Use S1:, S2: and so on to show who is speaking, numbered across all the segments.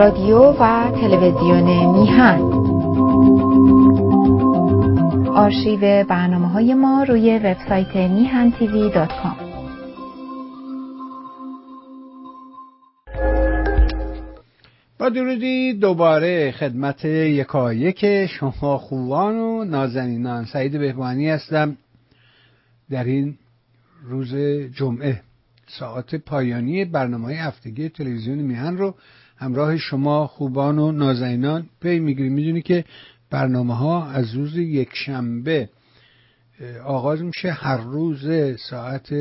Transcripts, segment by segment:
S1: رادیو و تلویزیون میهن. آرشیو برنامه های ما روی وبسایت میهن تیوی دات کام.
S2: با درودی دوباره خدمت یکایک شما خوبان و نازنینان. سعید بهبانی هستم در این روز جمعه. ساعت پایانی برنامه هفتگی تلویزیون میهن رو همراه شما خوبان و نازنینان پی می‌گیریم. می‌دونی که برنامه ها از روز یک شنبه آغاز میشه هر روز ساعت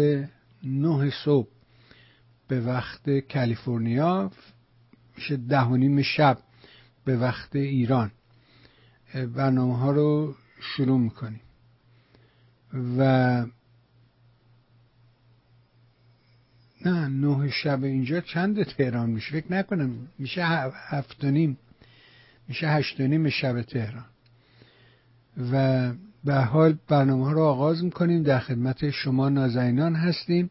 S2: نه صبح به وقت کالیفرنیا میشه ده و نیم شب به وقت ایران. برنامه ها رو شروع می‌کنیم. و نه نه شب اینجا چند تهران میشه؟ فکر نکنم. میشه هفت و نیم. میشه هشت و نیم شب تهران. و به حال برنامه ها رو آغاز می‌کنیم. در خدمت شما نازنینان هستیم.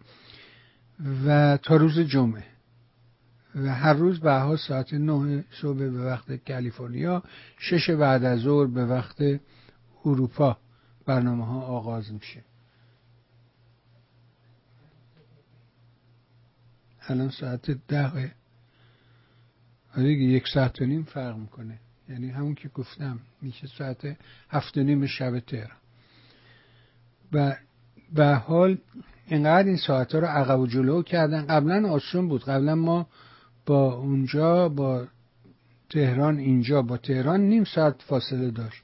S2: و تا روز جمعه. و هر روز به حال ساعت نه صبح به وقت کالیفرنیا شش بعد از ظهر به وقت اروپا برنامه ها آغاز میشه. الان ساعت ده آره دیگه یک ساعت و نیم فرق می‌کنه. یعنی همون که گفتم میشه ساعت هفت و نیم شب تهران. و به حال اینقدر این ساعت ها رو عقب و جلو کردن. قبلا آسون بود. قبلا ما با اونجا با تهران اینجا. با تهران نیم ساعت فاصله داشت.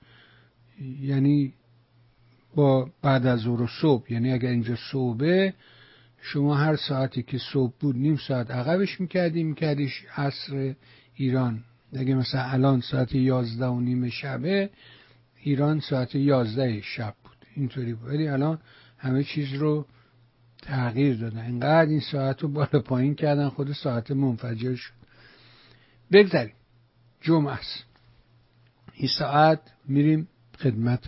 S2: یعنی با بعد از ظهر صبح. یعنی اگر اینجا صبحه شما هر ساعتی که صبح بود نیم ساعت عقبش می‌کردی میکردیش عصر ایران. اگه مثلا الان ساعت یازده و نیم شبه ایران ساعت یازده شب بود. اینطوری بود. ولی الان همه چیز رو تغییر دادن. اینقدر این ساعت رو بالا پایین کردن خود ساعت منفجر شد. بگذاریم. جمعه است. این ساعت میریم خدمت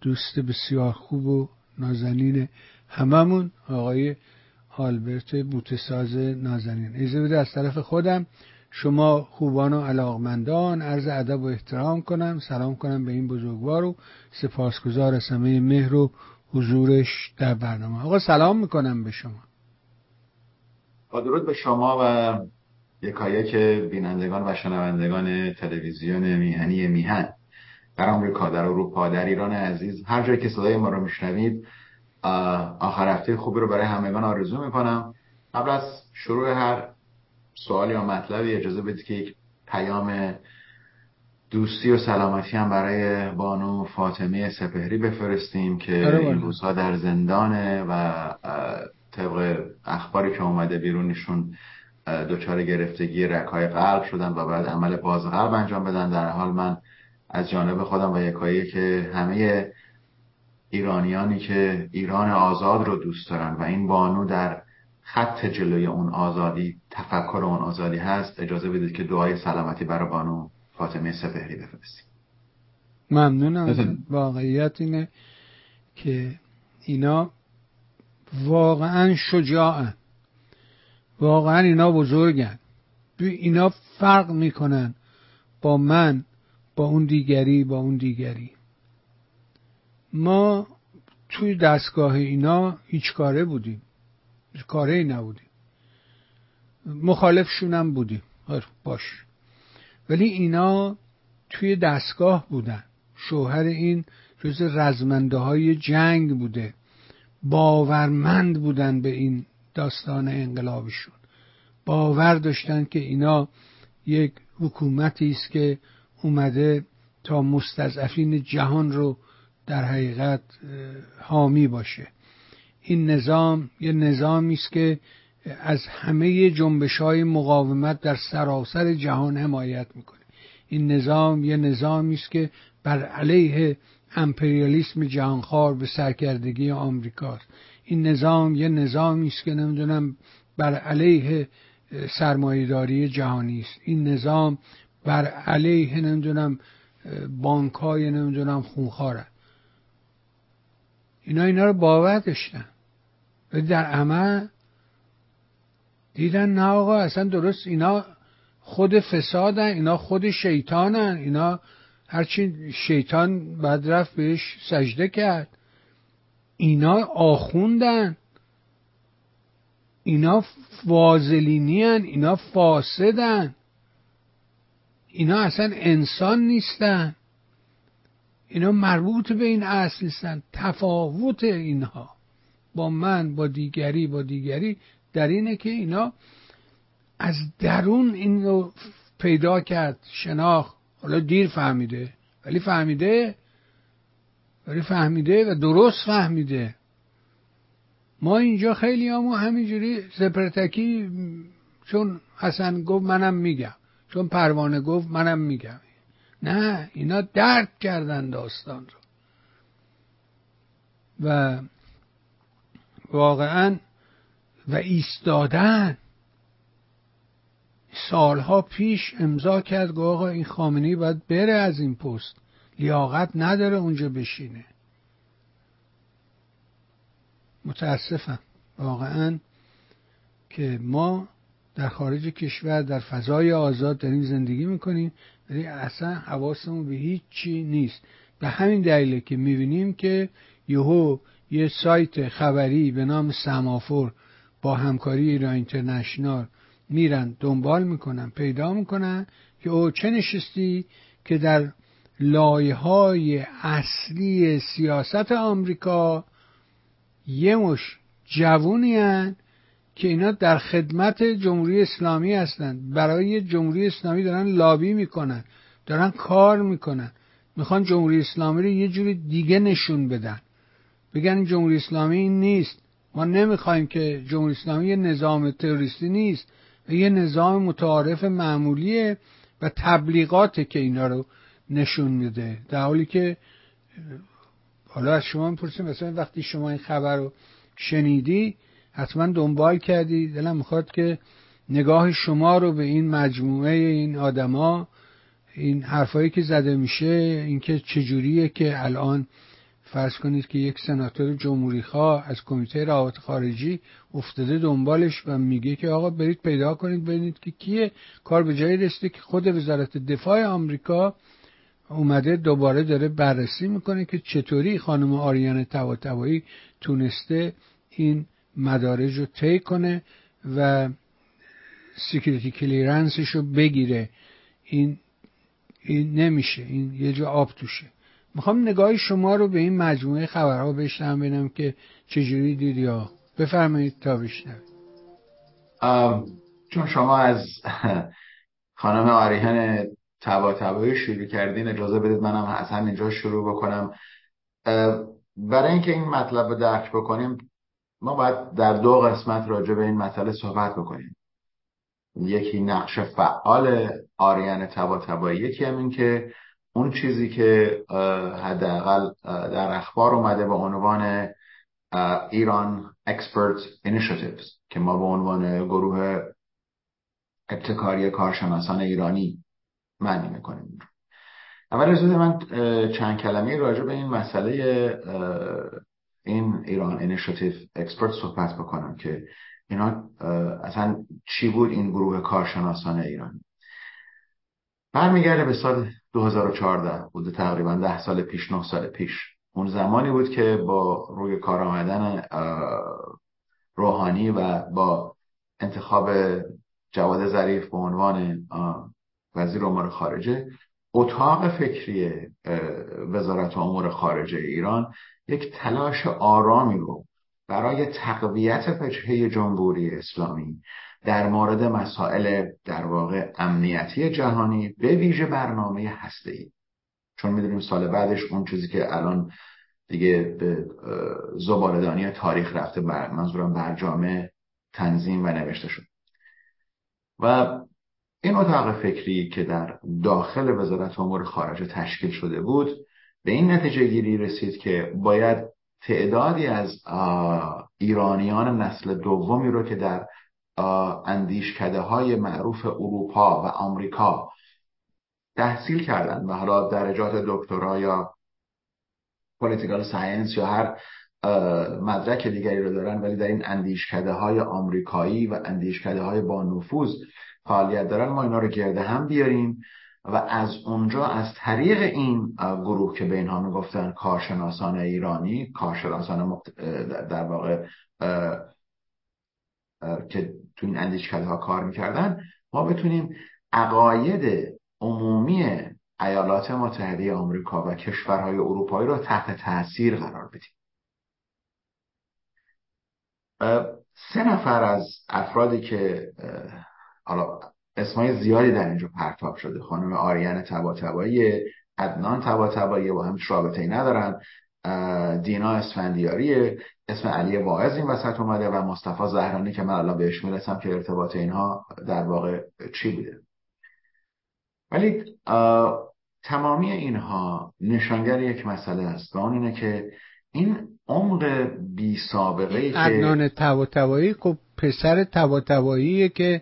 S2: دوست بسیار خوب و نازنین هممون آقای آلبرت بوتساز نازنین. ایزه بده از طرف خودم شما خوبان و علاقمندان عرض ادب و احترام کنم. سلام کنم به این بزرگوار و سپاسگزار از مهر و حضورش در برنامه. آقا سلام می‌کنم به شما.
S3: با درود به شما و یکایک بینندگان و شنوندگان تلویزیون میهنی میهن. در آمریکا در اروپا در ایران عزیز. هر جایی که صدای ما رو میشنوید آخر هفته خوبی رو برای همگان آرزو می‌کنم. قبل از شروع هر سوال یا مطلبی اجازه بدید که یک پیام دوستی و سلامتی هم برای بانو فاطمه سپهری بفرستیم که
S2: آره
S3: این روزها در زندانه و طبق اخباری که اومده بیرونشون دچار گرفتگی رکای قلب شدن و بعد عمل باز قلب انجام بدن. در حال من از جانب خودم و یکایی که همه ایرانیانی که ایران آزاد رو دوست دارن و این بانو در خط جلوی اون آزادی تفکر اون آزادی هست اجازه بدید که دعای سلامتی برای بانو فاطمه سپهری بفرستیم.
S2: ممنونم. واقعیت اینه که اینا واقعا شجاعن. واقعا اینا بزرگن. اینا فرق می‌کنن با من با اون دیگری با اون دیگری. ما توی دستگاه اینا هیچ کاره بودیم. کاره نبودیم. مخالفشونم بودیم. باش. ولی اینا توی دستگاه بودن. شوهر این جز رزمنده های جنگ بوده. باورمند بودن به این داستان انقلابشون. باور داشتن که اینا یک حکومتی است که اومده تا مستضعفین جهان رو در حقیقت حامی باشه. این نظام یه نظامی است که از همه جنبش های مقاومت در سراسر جهان حمایت می‌کنه. این نظام یه نظامی است که بر علیه امپریالیسم جهانخوار به سرکردگی آمریکاست. این نظام یه نظامی است که نمی‌دونم بر علیه سرمایهداری جهانی است. این نظام بر علیه نمی‌دونم بانک های نمی‌دونم خونخواره. اینا اینا رو باور داشتن. ولی در عمل دیدن نه آقا اصلا درست اینا خود فسادن اینا خود شیطانن اینا هرچی شیطان بعد رفت بهش سجده کرد. اینا آخوندن. اینا فازلینی اینا فاسدن. اینا اصلا انسان نیستن. اینا مربوط به این اصل نیستن. تفاوت اینها با من با دیگری با دیگری در اینه که اینا از درون این رو پیدا کرد شناخت. حالا دیر فهمیده ولی فهمیده ولی فهمیده و درست فهمیده. ما اینجا خیلی همو همینجوری سپرتکی چون حسن گفت منم میگم. چون پروانه گفت منم میگم. نه اینا درک کردن داستان رو. و واقعا و ایستادن. سالها پیش امضا کرد گفت آقا این خامنی باید بره از این پست. لیاقت نداره اونجا بشینه. متاسفم. واقعا که ما در خارج کشور در فضای آزاد داریم زندگی می‌کنیم ولی اصلا حواسمون به هیچ چی نیست. به همین دلیله که می‌بینیم که یهو یه سایت خبری به نام سمافور با همکاری ایران اینترنشنال میرن دنبال می‌کنن پیدا می‌کنن که او چه نشستی که در لایه های اصلی سیاست آمریکا یه مش جوونی که اینا در خدمت جمهوری اسلامی هستند برای جمهوری اسلامی دارن لابی می‌کنن دارن کار می‌کنن. می‌خوان جمهوری اسلامی رو یه جوری دیگه نشون بدن. بگن جمهوری اسلامی این نیست. ما نمی‌خوایم که جمهوری اسلامی یه نظام تروریستی نیست. و یه نظام متعارف معمولیه و تبلیغاته که اینا رو نشون میده. در حالی که حالا از شما می‌پرسیم مثلا وقتی شما این خبر رو شنیدی حتما دنبال کردی. دلم می‌خواد که نگاه شما رو به این مجموعه این آدما این حرفایی که زده میشه اینکه چجوریه که الان فرض کنید که یک سناتور جمهوری خواه از کمیته روابط خارجی افتاده دنبالش و میگه که آقا برید پیدا کنید ببینید که کیه. کار به جایی رسیده که خود وزارت دفاع آمریکا اومده دوباره داره بررسی می‌کنه که چطوری خانم آریان طباطبایی تونسته این مدارج رو طی کنه و security clearance ش رو بگیره. این این نمیشه. این یه جا آب توشه. می‌خوام نگاه شما رو به این مجموعه خبرها بشنوم ببینم که چجوری دید یا بفرمایید تا بشنوید.
S3: چون شما از خانم آریان تبا تبایی شروع کردین اجازه بدید منم از همینجا شروع بکنم. برای اینکه این مطلب رو درک بکنیم ما باید در دو قسمت راجع به این مسئله صحبت بکنیم. یکی نقش فعال آریان تبا تبایی یکی هم این که اون چیزی که حداقل در اخبار اومده به عنوان ایران اکسپرت Initiatives که ما به عنوان گروه ابتکاری کارشناسان ایرانی معنی می‌کنیم. اول از من چند کلمه راجع به این مسئله این Iran Initiative Expert صحبت بکنم که اینا اصلا چی بود این گروه کارشناسان ایرانی؟ برمیگرده به سال 2014 بوده تقریبا ده سال پیش نه سال پیش. اون زمانی بود که با روی کار آمدن روحانی و با انتخاب جواد ظریف به عنوان وزیر امور خارجه اتاق فکری وزارت امور خارجه ایران یک تلاش آرامی رو برای تقویت وجهه جمهوری اسلامی در مورد مسائل در واقع امنیتی جهانی به ویژه برنامه ای چون می‌دونیم سال بعدش اون چیزی که الان دیگه به زبالدانی تاریخ رفته بر منظورم برجامه تنظیم و نوشته شد. و این اتاق فکری که در داخل وزارت امور خارجه تشکیل شده بود به این نتیجه گیری رسید که باید تعدادی از ایرانیان نسل دومی رو که در اندیشکده های معروف اروپا و آمریکا تحصیل کردن و حالا درجات دکترا یا political science یا هر مدرک دیگری رو دارن ولی در این اندیشکده های آمریکایی و اندیشکده های با نفوذ فعالیت دارن ما اینا رو گرد هم بیاریم و از اونجا از طریق این گروه که به اینها می‌گفتن کارشناسان ایرانی کارشناسان در واقع که تو این اندیشکده ها کار می‌کردن ما بتونیم عقاید عمومی ایالات متحده آمریکا و کشورهای اروپایی رو تحت تاثیر قرار بدیم. سه نفر از افرادی که حالا اسمای زیادی در اینجا پرتاب شده. خانم آریان تباتبایی عدنان تباتبایی با هم رابطه ای ندارن دینا اسفندیاری اسم علی واعظ این وسط اومده و مصطفی زهرانی که من الان بهش می‌رسم که ارتباط اینها در واقع چی بوده. ولی تمامی اینها نشانگر یک مسئله است و اون اینه که این عمق بی سابقه ای که
S2: عدنان تباتبایی خب پسر تباتباییه که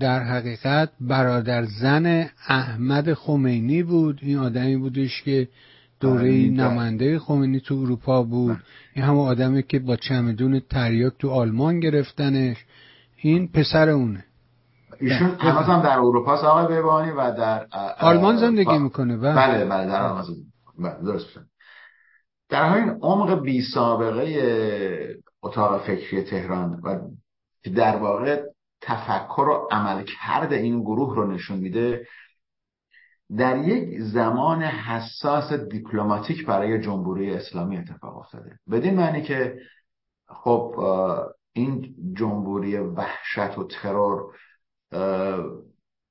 S2: در حقیقت برادر زن احمد خمینی بود. این آدمی بودش که دوره بله، نماینده خمینی تو اروپا بود. بله. این همه آدمی که با چمدون تریاک تو آلمان گرفتنش. این پسر اونه.
S3: ایشون بله. هم در اروپا آقای بهبانی و در
S2: آلمان زندگی می‌کنه
S3: بله. بله در آلمان بله درست در همین عمق بی سابقه اتاق فکری تهران و در واقع تفکر و عمل کرده این گروه رو نشون میده در یک زمان حساس دیپلماتیک برای جمهوری اسلامی اتفاق افتاده. بدین معنی که خب این جمهوری وحشت و ترور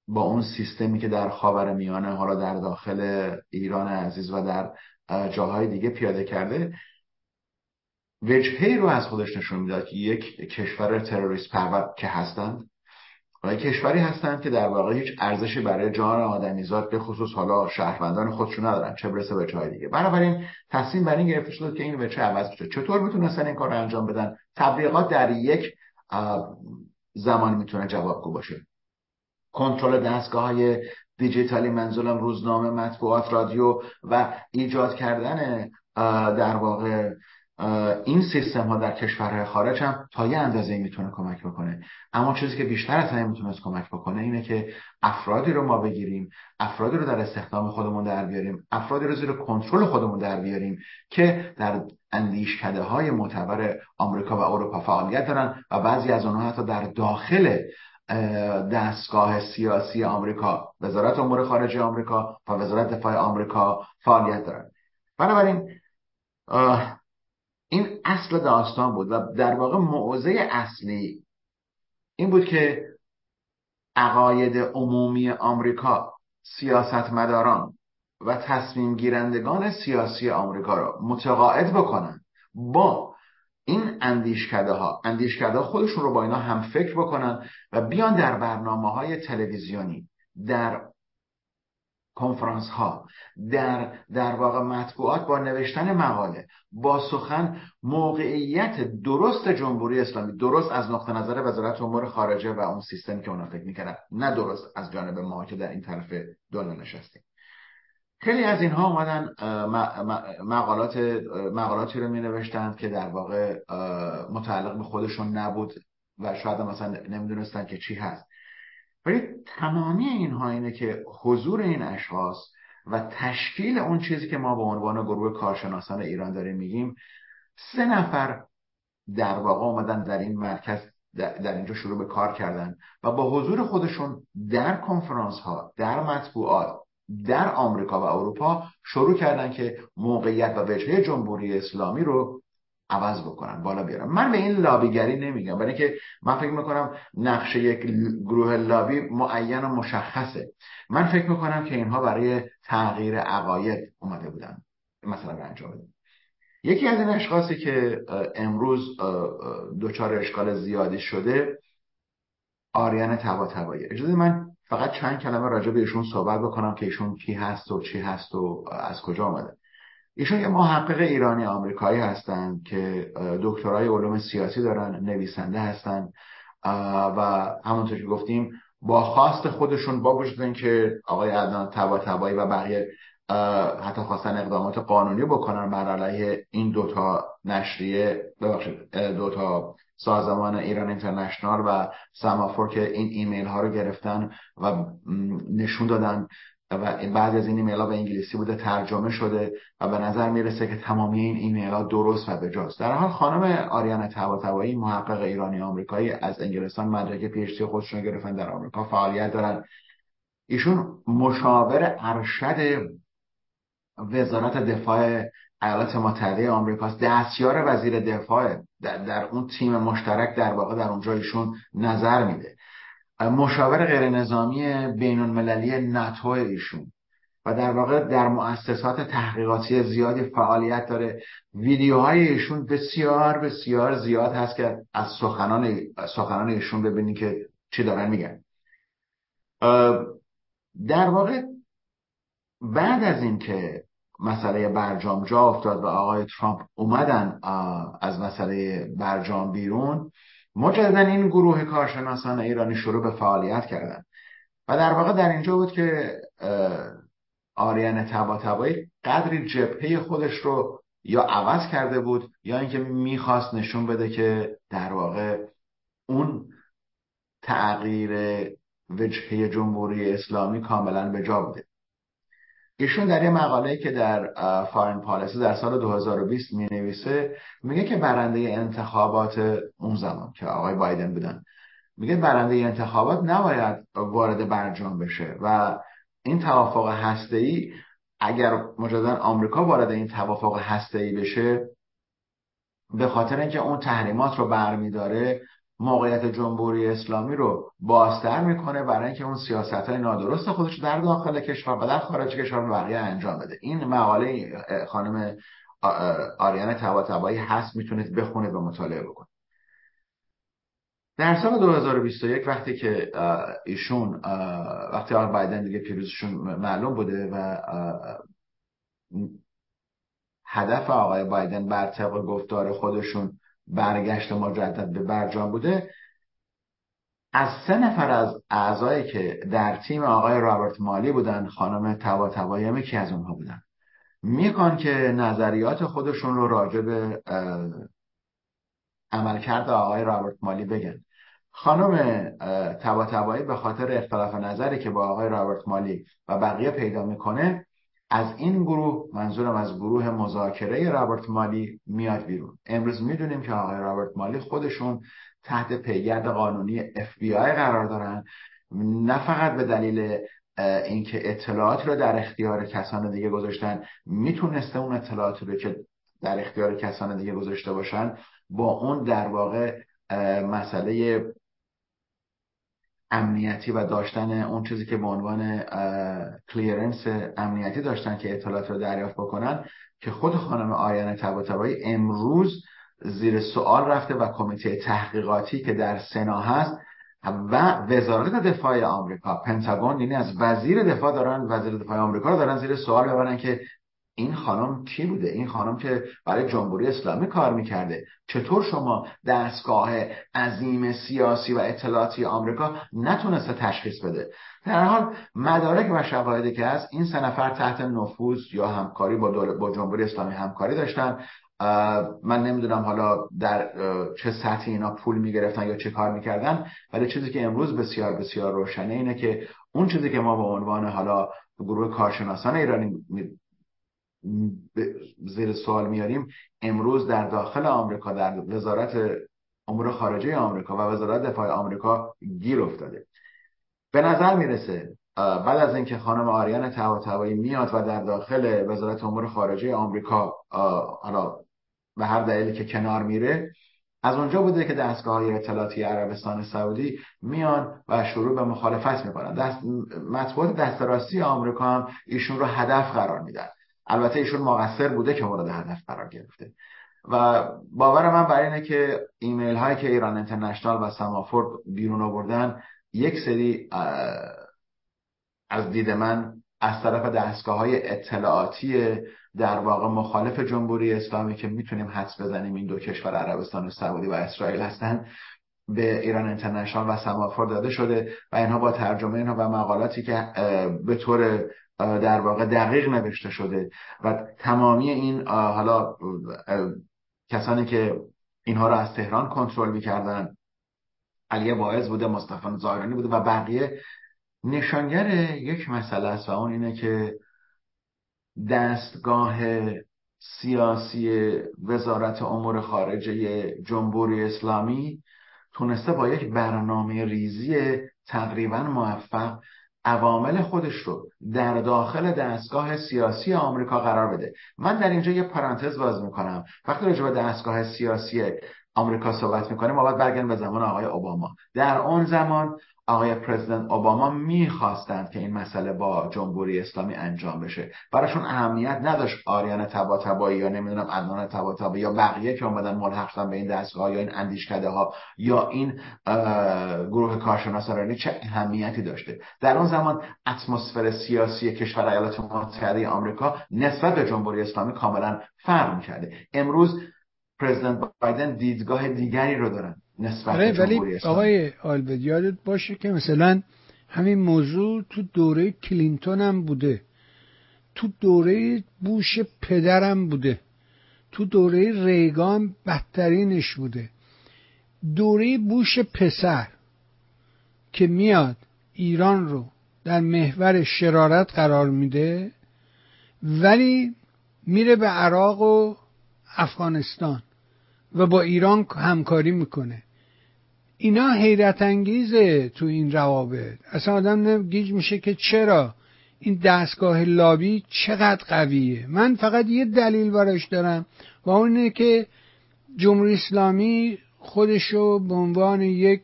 S3: با اون سیستمی که در خاور میانه حالا در داخل ایران عزیز و در جاهای دیگه پیاده کرده وجهی رو از خودش نشون می‌داد که یک کشور تروریست پرور که هستند و کشوری هستند که در واقع هیچ ارزشی برای جان آدمیزاد به خصوص حالا شهروندان خودشون ندارن چه برسه به جای دیگه. بنابراین تصمیم بر این گرفته شد که این وجه عوض بشه. چطور می‌تونستن این کار رو انجام بدن؟ تبلیغات در یک زمانی می‌تونه جوابگو باشه. کنترل دستگاه های دیجیتالی منظورم روزنامه مطبوعات رادیو و ایجاد کردن در واقع این سیستم ها در کشورهای خارج هم تا یه اندازه می‌تونه کمک بکنه. اما چیزی که بیشتر از همه می‌تونست کمک بکنه اینه که افرادی رو ما بگیریم افرادی رو در استخدام خودمون در بیاریم افرادی رو زیر کنترل خودمون در بیاریم که در اندیشکده های معتبر آمریکا و اروپا فعالیت دارن و بعضی از اونها حتی در داخل دستگاه سیاسی آمریکا وزارت امور خارجه آمریکا و وزارت دفاع آمریکا فعالیت دارن. بنابراین این اصل داستان بود و در واقع موضع اصلی این بود که عقاید عمومی آمریکا سیاستمداران و تصمیم گیرندگان سیاسی آمریکا را متقاعد بکنن با این اندیشکده ها اندیشکده خودشون رو با اینا هم فکر بکنن و بیان در برنامه های تلویزیونی در کنفرانس ها در در واقع مطبوعات با نوشتن مقاله با سخن موقعیت درست جمهوری اسلامی درست از نقطه نظر وزارت امور خارجه و اون سیستمی که اونا فکر می‌کردن نه درست از جانب ما که در این طرف دنیا نشستیم. خیلی از اینها اومدن مقالات مقالاتی رو می نوشتند که در واقع متعلق به خودشون نبود و شاید مثلا نمی‌دونستن که چی هست. ولی تمامی اینها اینه که حضور این اشخاص و تشکیل اون چیزی که ما به عنوان گروه کارشناسان ایران داریم میگیم سه نفر در واقع اومدن در این مرکز در اینجا شروع به کار کردن و با حضور خودشون در کنفرانس ها در مطبوعات در آمریکا و اروپا شروع کردن که موقعیت و وجهه جمهوری اسلامی رو عوض بکنن بالا بیارن. من به این لابیگری نمیگم برای اینکه من فکر می‌کنم نقش یک گروه لابی معین و مشخصه. من فکر می‌کنم که اینها برای تغییر عقاید اومده بودن مثلا به انجام بدن یکی از این اشخاصی که امروز دچار اشکال زیادی شده آریان تبا تبایی اجازه من فقط چند کلمه راجع به ایشون صحبت بکنم که ایشون کی هست و چی هست و از کجا آمده ایشون یه محقق ایرانی آمریکایی هستند که دکترای علوم سیاسی دارن نویسنده هستند و همونطور که گفتیم با خواست خودشون با وجود که آقای عدنان تبا تبایی و بقیه حتی خواستن اقدامات قانونی بکنن بر علیه این دوتا نشریه ببخشید دوتا سازمان ایران اینترنشنال و سمافور که این ایمیل ها رو گرفتن و نشون دادن و بعد از این ایمیل ها به انگلیسی بوده ترجمه شده و به نظر می‌رسه که تمامی این ایمیل ها درست و بجاست در حال خانم آریان طباطبایی محقق ایرانی آمریکایی از انگلستان مدرک پیشتی خودشون گرفتن در آمریکا فعالیت دارن. ایشون مشاور ارشد وزارت دفاع ایالات متحده آمریکاست. دستیار وزیر دفاع در, در اون تیم مشترک در واقع در اونجا ایشون نظر میده. مشاور غیر نظامی بین المللی ناتو ایشون. و در واقع در مؤسسات تحقیقاتی زیادی فعالیت داره. ویدیوهای ایشون بسیار بسیار زیاد هست که از سخنان سخنان ایشون ببینید که چی دارن میگن. در واقع بعد از اینکه مسئله برجام جا افتاد و آقای ترامپ اومدن از مسئله برجام بیرون مجددا این گروه کارشناسان ایرانی شروع به فعالیت کردن. و در واقع در اینجا بود که آریان تبایی قدری جبهه خودش رو یا عوض کرده بود یا اینکه می‌خواست نشون بده که در واقع اون تغییر وجهه جمهوری اسلامی کاملا به جا بوده. ایشون در یه مقاله که در فارن پالیسی در سال 2020 می نویسه میگه که برنده انتخابات اون زمان که آقای بایدن بودن میگه برنده انتخابات نباید وارد برجام بشه و این توافق هسته اگر مجددا آمریکا وارد این توافق هسته بشه به خاطر اینکه اون تحریمات رو برمیداره موقعیت جمهوری اسلامی رو بازتر می‌کنه برای اینکه اون سیاست های نادرست خودش در داخل کشور و در خارج کشور بقیه انجام بده. این مقاله خانم آریان تبایی هست می‌تونید بخونید و مطالعه بکنید. در سال 2021 وقتی که ایشون وقتی آقای بایدن دیگه پیروزشون معلوم بوده و هدف آقای بایدن بر طبق گفتار خودشون برگشت مجدد به برجام بوده. از سه نفر از اعضایی که در تیم آقای رابرت مالی بودن خانم توا توایی که از اونها بودن. میکن که نظریات خودشون رو راجع به عملکرد آقای رابرت مالی بگن. خانم طبا به خاطر اختلاف نظری که با آقای رابرت مالی و بقیه پیدا می‌کنه از این گروه منظورم از گروه مذاکره رابرت مالی میاد بیرون. امروز می‌دونیم که آقای رابرت مالی خودشون تحت پیگرد قانونی اف بی آی قرار دارن. نه فقط به دلیل اینکه اطلاعات رو در اختیار کسان دیگه گذاشتن می‌تونسته اون اطلاعات رو که در اختیار کسان دیگه گذاشته باشن با اون در واقع مسئله امنیتی و داشتن اون چیزی که به عنوان کلیرنس امنیتی داشتن که اطلاعات رو دریافت بکنن که خود خانم آریان تباتبایی امروز زیر سوال رفته و کمیته تحقیقاتی که در سنا هست و وزارت دفاع آمریکا پنتاگون یعنی از وزیر دفاع دارن وزیر دفاع آمریکا رو دارن زیر سوال ببرن که این خانم کی بوده؟ این خانم که برای جمهوری اسلامی کار می‌کرده. چطور شما دستگاه عظیم سیاسی و اطلاعاتی آمریکا نتونسته تشخیص بده؟ در حال مدارک و شواهدی که هست این سه نفر تحت نفوذ یا همکاری با, با جمهوری اسلامی همکاری داشتن. من نمی‌دونم حالا در چه سطحی اینا پول می‌گرفتن یا چه کار می‌کردن ولی چیزی که امروز بسیار بسیار روشنه اینه که اون چیزی که ما به عنوان حالا گروه کارشناسان ایرانی زیر سوال میاریم امروز در داخل آمریکا در وزارت امور خارجه آمریکا و وزارت دفاع آمریکا گیر افتاده. به نظر می‌رسه بعد از اینکه خانم آریان طباطبایی میاد و در داخل وزارت امور خارجه آمریکا حالا به هر دلیلی که کنار میره از اونجا بوده که دستگاه های اطلاعاتی عربستان سعودی میان و شروع به مخالفت می‌کنن. دست مطبوعات دست راستی آمریکا هم ایشون رو هدف قرار میدن. البته ایشون مقصر بوده که مورد هدف قرار گرفته. و باور من بر اینه که ایمیل هایی که ایران انترنشنال و سمافورد بیرون آوردن یک سری از دید من از طرف دستگاه های اطلاعاتی در واقع مخالف جمهوری اسلامی که می‌تونیم حدس بزنیم این دو کشور عربستان سعودی و اسرائیل هستن به ایران انترنشنال و سمافور داده شده و اینها با ترجمه اینها و مقالاتی که به طور در واقع دقیق نوشته شده و تمامی این حالا کسانی که اینها را از تهران کنترل می‌کردن علی واعظ بوده مصطفی زایرانی بوده و بقیه. نشانگر یک مسئله است و اون اینه که دستگاه سیاسی وزارت امور خارجه جمهوری اسلامی تونسته با یک برنامه ریزی تقریبا موفق عوامل خودش رو در داخل دستگاه سیاسی آمریکا قرار بده. من در اینجا یه پرانتز باز می‌کنم. وقتی راجع به دستگاه سیاسی آمریکا صحبت می‌کنیم ما باید برگردیم به زمان آقای اوباما. در اون زمان آقای پرزیدنت اوباما می‌خواستند که این مسئله با جمهوری اسلامی انجام بشه. براشون اهمیت نداشت آریان تباتبایی یا نمی‌دونم عدنان تباتبایی یا بقیه که اومدن ملحق به این دستگاه یا این اندیشکده ها یا این گروه کارشناسان چه اهمیتی داشته. در اون زمان اتمسفر سیاسی کشور ایالات متحده آمریکا نسبت به جمهوری اسلامی کاملا فرق می‌کرده. امروز پرزیدنت بایدن دیدگاه دیگری رو دارن. نسبت
S2: آره ولی آقای آلبد یادت باشه که مثلا همین موضوع تو دوره کلینتون هم بوده. تو دوره بوش پدرم بوده. تو دوره ریگان بدترینش بوده. دوره بوش پسر که میاد ایران رو در محور شرارت قرار میده ولی میره به عراق و افغانستان و با ایران همکاری می‌کنه. اینا حیرت انگیزه تو این روابط. اصلا آدم گیج میشه که چرا این دستگاه لابی چقدر قویه. من فقط یه دلیل براش دارم و اون که جمهوری اسلامی خودشو به عنوان یک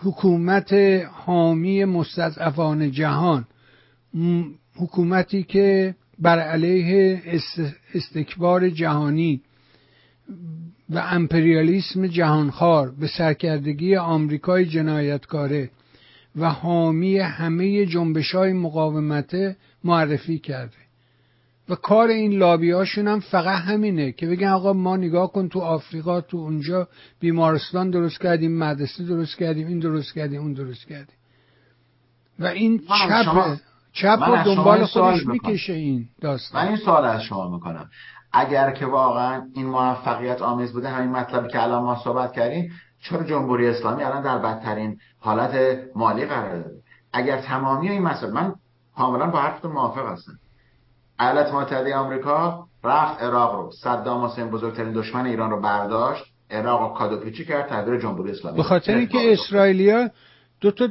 S2: حکومت حامی مستضعفان جهان حکومتی که بر علیه استکبار جهانی و امپریالیسم جهانخوار به سرکردگی آمریکای جنایتکاره و حامی همه جنبش های مقاومت معرفی کرده. و کار این لابی هاشون هم فقط همینه که بگن آقا ما نگاه کن تو آفریقا تو اونجا بیمارستان درست کردیم مدرسه درست کردیم این درست کردیم اون درست کردیم. و این چپ چپ و دنبال خودش می‌کشه این داستان.
S3: من این سوال از شما می‌کنم. اگر که واقعا این موفقیت آمیز بوده همین مطلبی که الان ما صحبت کردیم چرا جمهوری اسلامی الان در بدترین حالت مالی قرار داده؟ اگر تمامی این مسائل من کاملا با حرفتون موافق هستم. ایالات متحده آمریکا رفت عراق رو. صدام حسین بزرگترین دشمن ایران رو برداشت. عراق رو کادوپیچی کرد تحویل جمهوری اسلامی.
S2: به خاطر اینکه اسرائیلیا دو تا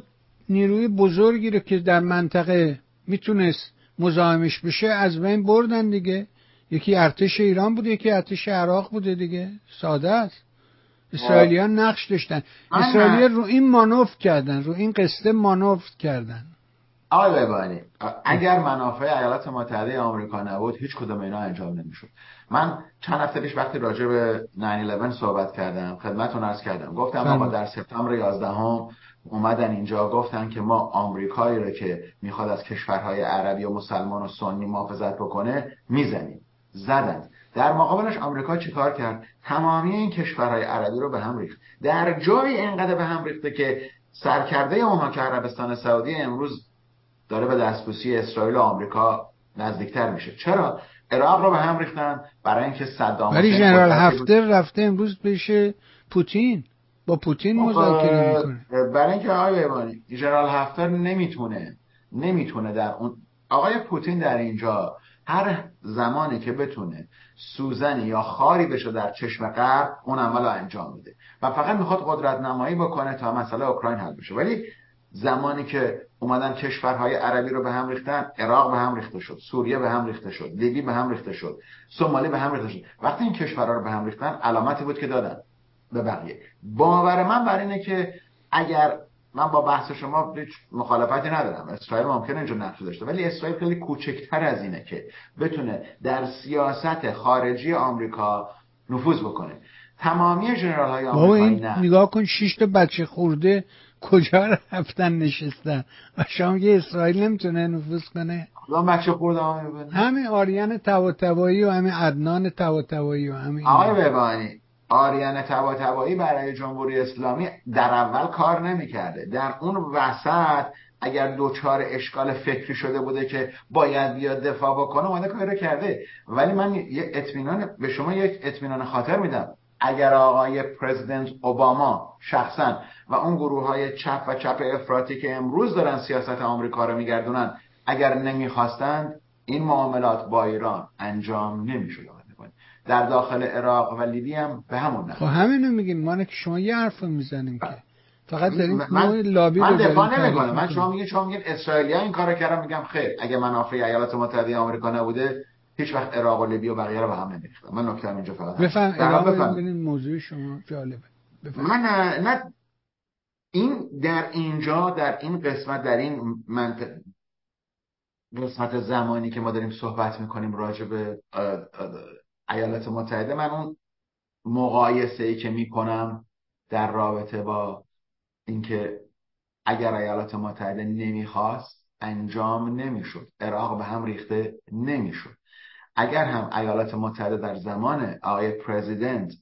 S2: نیروی بزرگی رو که در منطقه می‌تونست مزاحمش بشه از بین بردن دیگه. یکی ارتش ایران بوده یکی ارتش عراق بوده دیگه. ساده است. اسرائیلیان نقش داشتن. اسرائیلی رو این مانوف کردن رو این قصه مانوف کردن.
S3: آقای ببانی اگر منافع ایالات متحده آمریکا نبود هیچ کدوم اینا انجام نمی‌شد. من چند هفته پیش وقتی راجع به 9/11 صحبت کردم خدمتتون عرض کردم. گفتم آقا در سپتامبر 11 هم اومدن اینجا گفتن که ما آمریکایی رو که می‌خواد از کشورهای عربی و مسلمان و سنی محافظت بکنه می‌زنیم. زدن. در مقابلش آمریکا چیکار کرد؟ تمامی این کشورهای عربی رو به هم ریخت. در جای اینقدر به هم ریخته که سرکرده اونها که عربستان سعودی امروز داره به دستبوسی اسرائیل و آمریکا نزدیکتر میشه. چرا؟ عراق رو به هم ریختن برای اینکه صدام
S2: ولی ژنرال هفتر رفته امروز بشه پوتین. با پوتین مذاکره می‌کنه.
S3: برای اینکه آقای بیمانی ژنرال هفتر نمی‌تونه نمی‌تونه در اون آقای پوتین در اینجا هر زمانی که بتونه سوزنی یا خاری بشه در چشم غرب اون عمل انجام میده. و فقط می‌خواد قدرت نمایی بکنه تا مسئله اوکراین حل بشه. ولی زمانی که اومدن کشورهای عربی رو به هم ریختن عراق به هم ریخته شد سوریه به هم ریخته شد لیبی به هم ریخته شد سومالی به هم ریخته شد. وقتی این کشورها رو به هم ریختن علامتی بود که دادن به بقیه. باور من بر اینه که اگر من با بحث شما هیچ مخالفتی ندارم. اسرائیل ممکنه اینجا نقش داشته ولی اسرائیل خیلی کوچکتر از اینه که بتونه در سیاست خارجی آمریکا نفوذ بکنه. تمامی جنرال های آمریکایی
S2: نه. نگاه کن شش تا بچه خورده کجا رفتن نشستن؟ و شما یه اسرائیل نمی‌تونه نفوذ کنه؟
S3: بچه خورده
S2: همین آریان تواتبایی و همین عدنان تواتبایی و همین.
S3: آقای ببانی آریان تبا برای جمهوری اسلامی در اول کار نمی‌کرده. در اون وسط اگر دوچار اشکال فکری شده بوده که باید بیاد دفاع بکنه اومده کاری کرده. ولی من یه اطمینان به شما یک اطمینان خاطر میدم. اگر آقای پرزیدنت اوباما شخصا و اون گروه های چپ و چپ افراطی که امروز دارن سیاست آمریکا رو میگردونن اگر نمی‌خواستند این معاملات با ایران انجام نمی‌شد. در داخل عراق و لیبی هم به همون
S2: خب همینو میگیم. ما که شما یه حرف می‌زنیم که. فقط داریم
S3: من,
S2: لابی
S3: من دفاع نمی‌کنم. من شما میگین شما میگین اسرائیلیا این کارو کردن میگم خیر. اگه منافع ایالات متحده آمریکا نبوده هیچ وقت عراق و لیبی و بقیه رو به هم نمیریختم من نکته اینجا فقط
S2: بفهم موضوع شما جالبه.
S3: بفهم. من نه این در اینجا در این قسمت در این منطقه قسمت زمانی که ما داریم صحبت می‌کنیم راجع به ایالات متحده من اون مقایسه ای که می‌کنم در رابطه با اینکه اگر ایالات متحده نمی‌خواست انجام نمی‌شد. عراق به هم ریخته نمی‌شد. اگر هم ایالات متحده در زمان آقای پرزیدنت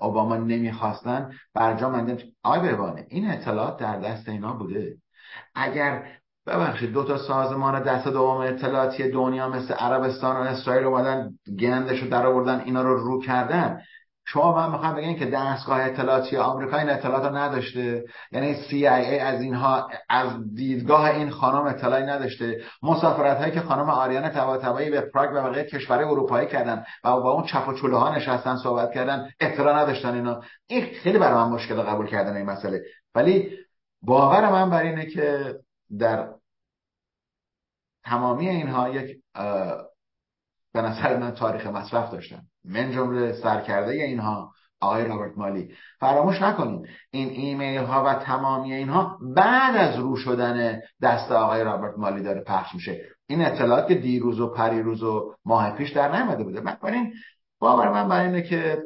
S3: اوباما نمی‌خواستن برجام اندن آقای این اطلاعات در دست اینا بوده. اگر ببخشید دو تا سازمان دست دوم اطلاعاتی دنیا مثل عربستان و اسرائیل اومدن گندش رو در آوردن اینا رو رو کردن. شما من می‌خوام بگین که دستگاه اطلاعاتی آمریکا این اطلاعات رو نداشته. یعنی CIA از اینها از دیدگاه این خانم اطلاعی نداشته. مسافرت هایی که خانم آریان طباطبایی به پراگ و بقیه کشور اروپایی کردن و با اون چپ و چوله ها نشستن صحبت کردن اطلاع نداشتن اینا. این خیلی برای من مشکل قبول کردن این مسئله. ولی باور من بر اینه که در تمامی اینها یک به نظر من تاریخ مصرف داشتن. من جمله سرکرده اینها آقای رابرت مالی. فراموش نکنید این ایمیل ها و تمامی اینها بعد از رو شدن دست آقای رابرت مالی داره پخش میشه. این اطلاعات که دیروز و پریروز و ماه پیش در نمیده بوده. من باور من برای اینه که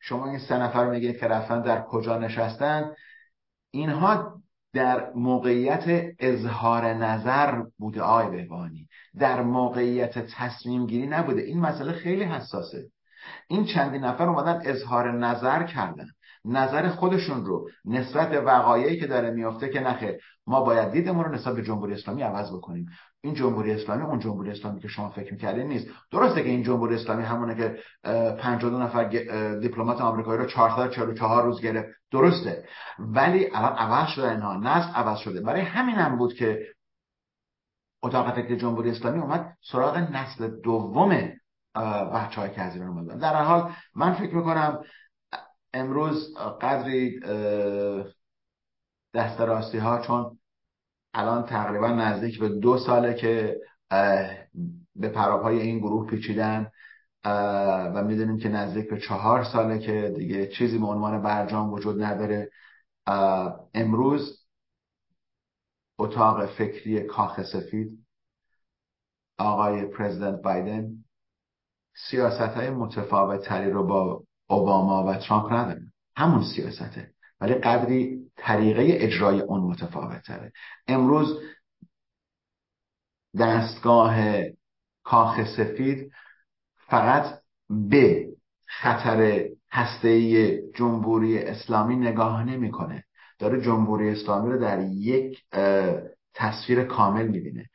S3: شما این سه نفر میگید که رفتن در کجا نشستن. اینها در موقعیت اظهار نظر بوده آی بهبانی در موقعیت تصمیم گیری نبوده. این مسئله خیلی حساسه. این چندین نفر اومدن اظهار نظر کردن. نظر خودشون رو نسبت به وقایعی که داره میافته که نخیر ما باید دیدمون رو نسبت به جمهوری اسلامی عوض بکنیم. این جمهوری اسلامی اون جمهوری اسلامی که شما فکر می‌کردین نیست. درسته که این جمهوری اسلامی همونه که 52 نفر دیپلمات آمریکایی رو 444 روز گرفت. درسته. ولی الان عوض شده اینها. نسل عوض شده. برای همین هم بود که اتاق فکر جمهوری اسلامی اومد سراغ نسل دوم بچه های که از ایران در حال من فکر می‌کنم امروز قدری دست راستی ها چون الان تقریبا نزدیک به دو ساله که به پراپای این گروه پیچیدن و می‌دونیم که نزدیک به چهار ساله که دیگه چیزی به عنوان برجام وجود نداره. امروز اتاق فکری کاخ سفید آقای پرزیدنت بایدن سیاست های متفاوت تری رو با اوباما و ترامپ ندارن همون سیاسته. ولی قدری طریقه اجرای اون متفاوت تره امروز دستگاه کاخ سفید فقط به خطر هسته جمهوری اسلامی نگاه نمی‌کنه. داره جمهوری اسلامی رو در یک تصویر کامل می‌بینه.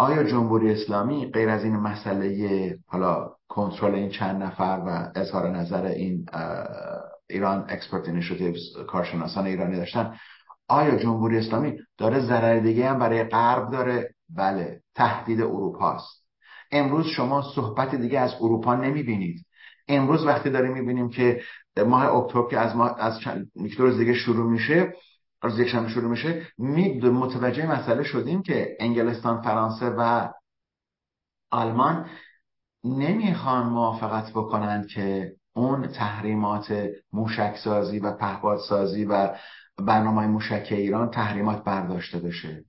S3: آیا جمهوری اسلامی غیر از این مسئله حالا کنترل این چند نفر و اظهار نظر این Iran Expert Initiatives کارشناسان ایرانی داشتن آیا جمهوری اسلامی داره ضرر دیگه هم برای غرب داره؟ بله تهدید اروپاست. امروز شما صحبت دیگه از اروپا نمی‌بینید. امروز وقتی داریم می‌بینیم که ماه اکتبر که از ما از چند دیگه شروع میشه از یک شروع میشه می متوجه مسئله شدیم که انگلستان فرانسه و آلمان نمی‌خوان موافقت بکنند که اون تحریمات موشک سازی و پهپاد سازی و برنامه موشک ایران تحریمات برداشته بشه.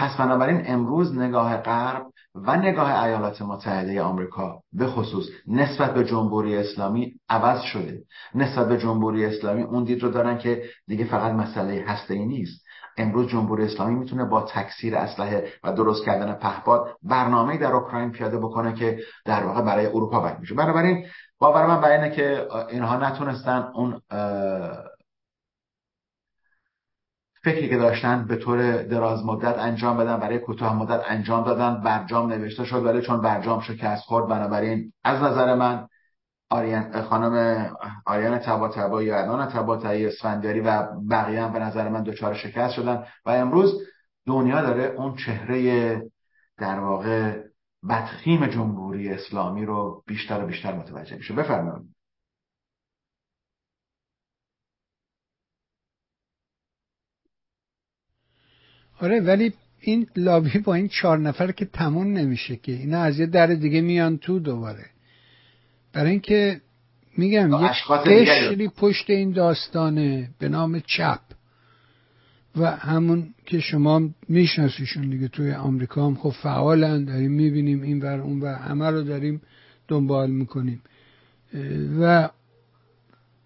S3: پس بنابراین امروز نگاه غرب و نگاه ایالات متحده آمریکا به خصوص نسبت به جمهوری اسلامی عوض شده. نسبت به جمهوری اسلامی اون دید رو دارن که دیگه فقط مسئله هسته ای نیست. امروز جمهوری اسلامی می‌تونه با تکثیر اسلحه و درست کردن پهپاد برنامه در اوکراین پیاده بکنه که در واقع برای اروپا بد میشه. بنابراین باور من برای اینه که اینها نتونستن اون فکری که داشتن به طور دراز مدت انجام بدن برای کوتاه مدت انجام دادن برجام نوشته شد ولی چون برجام شکست خورد بنابراین از نظر من آریان خانم آریان تبا یا ادنان تبا اسفندیاری و بقیه هم به نظر من دچار شکست شدن و امروز دنیا داره اون چهره در واقع بدخیم جمهوری اسلامی رو بیشتر و بیشتر متوجه میشه. بفرمایید.
S2: آره ولی این لابی با این چهار نفر که تموم نمیشه که اینا از یه در دیگه میان تو دوباره. برای اینکه میگم یه قشری پشت این داستانه به نام چپ. و همون که شما میشناسیشون دیگه توی آمریکا هم خب فعالن داریم می‌بینیم این ور اون و همه رو داریم دنبال می‌کنیم. و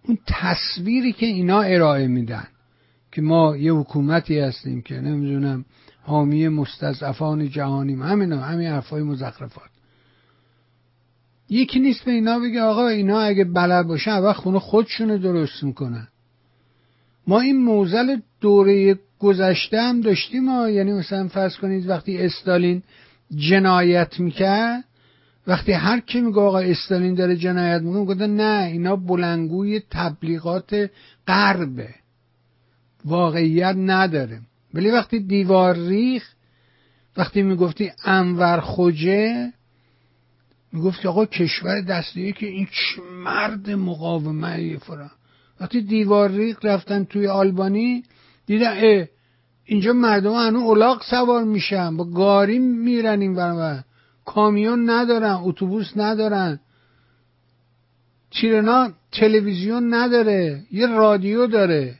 S2: اون تصویری که اینا ارائه میدن که ما یه حکومتی هستیم که نمی‌دونم حامی مستضعفان جهانیم. همین همین حرفای مزخرفات. یکی نیست به اینا بگه آقا اینا اگه بلد باشن اول خونه خودشونو درست می‌کنن. ما این موزل دوره گذشته هم داشتیم ما یعنی مثلا فرض کنید وقتی استالین جنایت می‌کرد وقتی هر کی میگه آقا استالین داره جنایت می‌کنه میگه نه اینا بلنگوی تبلیغات غربه. واقعیت نداره. ولی وقتی دیوار ریخ وقتی می‌گفتی انور خوجه می‌گفت آقا کشور دسته که این مرد مقاومه فرا وقتی دیوار ریخ رفتن توی آلبانی دیدن اه اینجا مردم هنو اولاق سوار میشن. با گاری میرن این برمه کامیون ندارن اتوبوس ندارن. چیرنا تلویزیون نداره یه رادیو داره.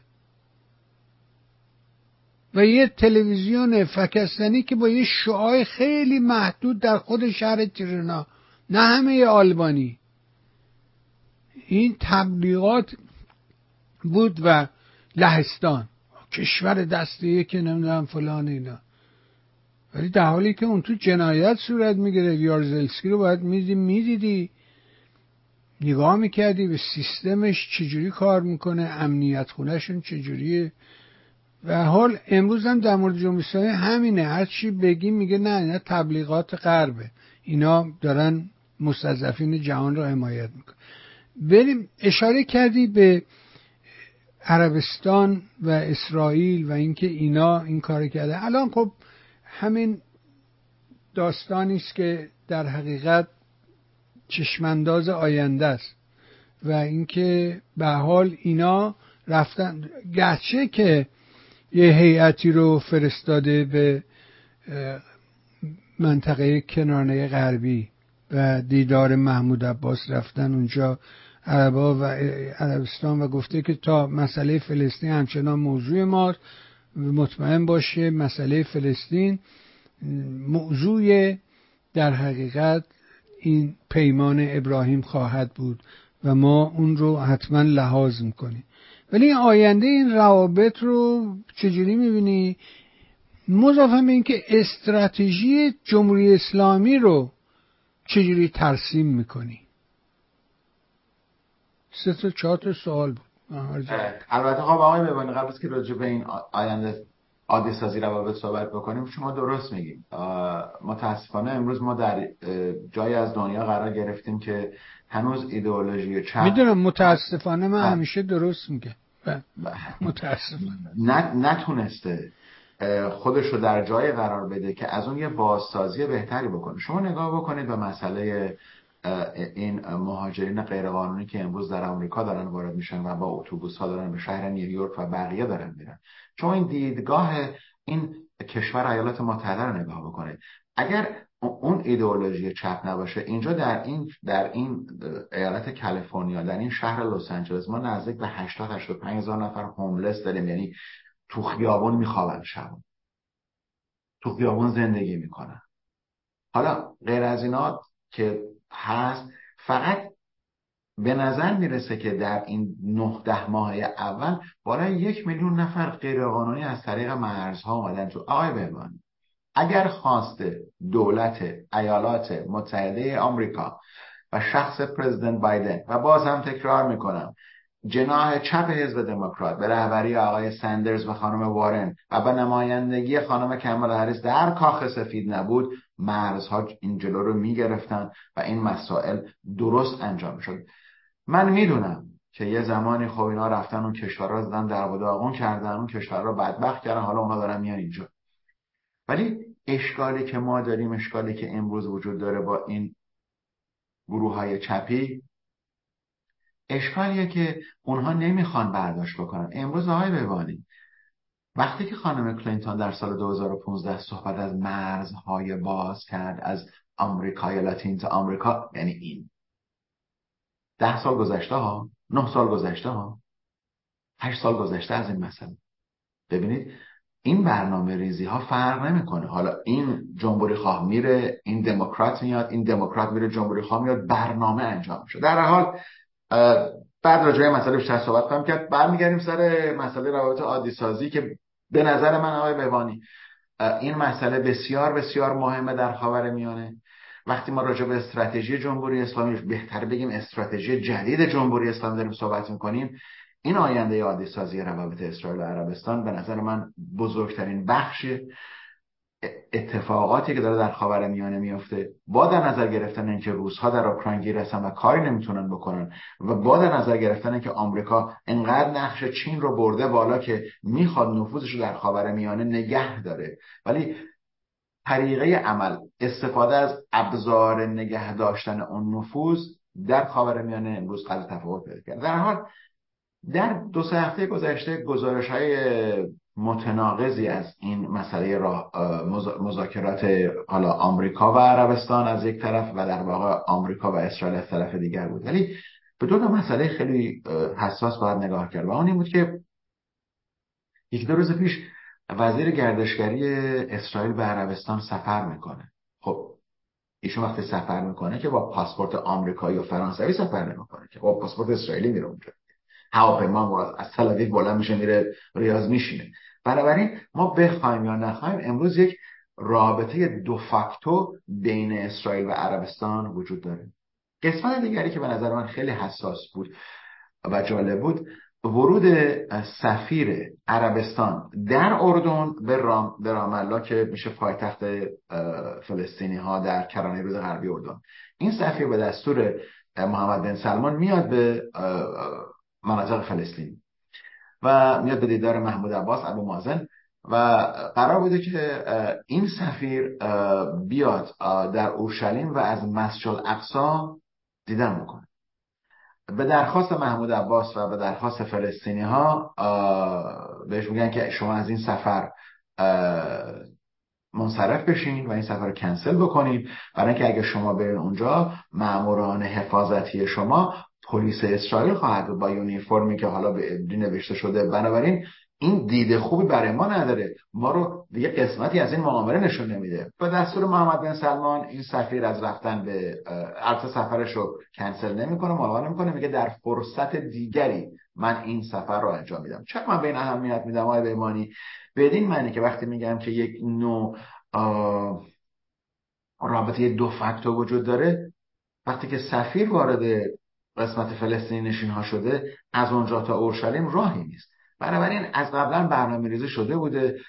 S2: و یه تلویزیون فکستنی که با یه شعای خیلی محدود در خود شهر تیرنا نه همه آلبانی. این تبلیغات بود و لهستان. کشور دسته که نمی‌دونم فلان اینا. ولی در حالی که اون تو جنایت صورت می‌گیره یارزلسکی رو باید می‌دیدی می‌دیدی. نگاه می‌کردی به سیستمش چجوری کار می‌کنه امنیت خونهشون چجوریه. و حال امروز هم در مورد جمهوری اسلامی همینه. هر چی بگی میگه نه اینا تبلیغات غربه. اینا دارن مستضعفین جهان را حمایت می‌کنن. بریم اشاره کردی به عربستان و اسرائیل و اینکه اینا این کار کرده. الان خب همین داستانی است که در حقیقت چشمانداز آینده است و اینکه به حال اینا رفتن. گرچه که یه هیئتی رو فرستاده به منطقه کنارنه غربی و دیدار محمود عباس رفتن اونجا. عربا و عربستان و گفته که تا مسئله فلسطین همچنان موضوع ماست. مطمئن باشه مسئله فلسطین موضوع در حقیقت این پیمان ابراهیم خواهد بود و ما اون رو حتما لحاظ می‌کنیم. ولی آینده این روابط رو چجوری می‌بینی؟ مضافه به اینکه استراتژی جمهوری اسلامی رو چجوری ترسیم می‌کنی؟ سه تا چهار تا سوال بود.
S3: البته خب آقای ببانی قبل از که راجع به این آینده عادی سازی روابط صحبت بکنیم شما درست میگیم متاسفانه امروز ما در جای از دنیا قرار گرفتیم که هنوز ایدئولوژی چپ
S2: می‌دونم متاسفانه من همیشه درست متاسفانه
S3: نتونسته خودش رو در جای قرار بده که از اون یه بازسازی بهتری بکنه. شما نگاه بکنید به مسئله این مهاجرین غیرقانونی که امروز در آمریکا دارن وارد میشن و با اتوبوس ها دارن به شهر نیویورک و بقیه دارن میرن. شما این دیدگاه این کشور ایالات متحده رو نگاه بکنید. اگر اون ایدئولوژی چپ نباشه. اینجا در این در این ایالت کالیفرنیا در این شهر لس آنجلس ما نزدیک به 80 85 هزار نفر هوملس داریم. یعنی تو خیابون میخوابن شب تو خیابون زندگی می‌کنن. حالا غیر از اینا که هست فقط به نظر می‌رسه که در این نه ده ماه اول بالای یک میلیون نفر غیرقانونی از طریق مرزها آمدن تو آقای بهبانی. اگر خواست دولت ایالات متحده آمریکا و شخص پرزیدنت بایدن و باز هم تکرار می‌کنم جناح چپ حزب دموکرات به رهبری آقای سندرز و خانم وارن و به نمایندگی خانم کمال هریس در کاخ سفید نبود مرزها این جلو رو می‌گرفتن و این مسائل درست انجام شد. من می‌دونم که یه زمانی خب اینا رفتن اون کشورها زدن در داغون کردن اون کشورها رو بدبخت کردن حالا اونا دارن میان اینجا. ولی اشکالی که ما داریم اشکالی که امروز وجود داره با این گروه های چپی اشکالیه که اونها نمی‌خوان برداشت بکنن. امروز آقای ببانی وقتی که خانم کلینتون در سال 2015 صحبت از مرزهای باز کرد از آمریکای لاتین تا آمریکا یعنی این. ده سال گذشته ها نه سال گذشته ها هشت سال گذشته از این مسئله. ببینید این برنامه ریزی ها فرق نمی‌کنه. حالا این جمهوری خواه میره این دموکرات میاد این دموکرات میره جمهوری خواه میاد برنامه انجام میشه. در حال بعد راجع به مسئله بیشتر صحبت کنم کرد. برمیگردیم سر مسئله روابط عادی سازی که به نظر من آقای بهبانی این مسئله بسیار بسیار مهمه در خاور میانه. وقتی ما راجع به استراتژی جمهوری اسلامی بهتر بگیم استراتژی جدید جمهوری اسلامی داریم صحبت می‌کنیم این آینده عادی سازی روابط اسرائیل و عربستان به نظر من بزرگترین بخش اتفاقاتی که داره در خاور میانه میفته با در نظر گرفتن اینکه روزها در اوکراین گیر هستن و کاری نمی‌تونن بکنن و با در نظر گرفتن اینکه آمریکا انقدر نقش چین رو برده بالا که می‌خواد نفوذش رو در خاور میانه نگه داره. ولی طریقه عمل استفاده از ابزار نگه داشتن اون نفوذ در خاور میانه امروز قدر تفاوت پیدا کرد در حال در دو سه هفته گذشته گزارش های متناقضی از این مسئله مذاکرات حالا آمریکا و عربستان از یک طرف و در واقع آمریکا و اسرائیل از طرف دیگر بود. ولی به دو تا مسئله خیلی حساس باید نگاه کرد و اون این بود که یک دو روز پیش وزیر گردشگری اسرائیل به عربستان سفر می‌کنه. خب ایشون وقتی سفر می‌کنه که با پاسپورت آمریکایی و فرانسوی سفر نمی‌کنه که با پاسپورت اسرائیلی میره اونجا. هواپیما از تل بلند میشه میره ریاض میشینه. بنابراین ما بخوایم یا نخوایم امروز یک رابطه دو فاکتو بین اسرائیل و عربستان وجود داره. قسمت دیگری که به نظر من خیلی حساس بود و جالب بود ورود سفیر عربستان در اردن به رام رام که میشه پایتخت فلسطینی ها در کرانه رود غربی اردن. این سفیر به دستور محمد بن سلمان میاد به مناطق فلسطین و میاد به دیدار محمود عباس ابو مازن و قرار بوده که این سفیر بیاد در اورشلیم و از مسجد اقصا دیدن بکنه. به درخواست محمود عباس و به درخواست فلسطینی ها بهش میگن که شما از این سفر منصرف بشین و این سفر رو کنسل بکنید برای اینکه اگه شما برین اونجا ماموران حفاظتی شما پلیس اسرائیل خواهد با یونیفرمی که حالا به نوشته شده بنابراین این دید خوبی برای ما نداره. ما رو یه قسمتی از این معامله نشون نمیده. به دستور محمد بن سلمان این سفیر از رفتن به البته سفرش رو کنسل نمی‌کنه ملاقات نمی‌کنه میگه در فرصت دیگری من این سفر رو انجام میدم. چرا من به این اهمیت میدم آقای بیمانی بدین معنی که وقتی میگم که یک نوع رابطه دو فاکتور وجود داره وقتی که سفیر وارد قسمت فلسطینی نشین ها شده از اونجا تا اورشلیم راهی نیست. بنابراین از قبلا برنامه ریزی شده بوده.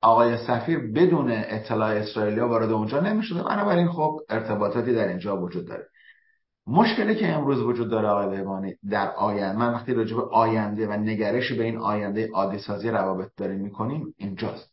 S3: آقای سفیر بدون اطلاع اسرائیلیا وارد اونجا نمی‌شده. بنابراین خب ارتباطاتی در اینجا وجود داره. مشکلی که امروز وجود داره آقای بهبانی در آینده من وقتی راجع به آینده و نگرشی به این آینده عادی سازی روابط داریم می‌کنیم اینجاست.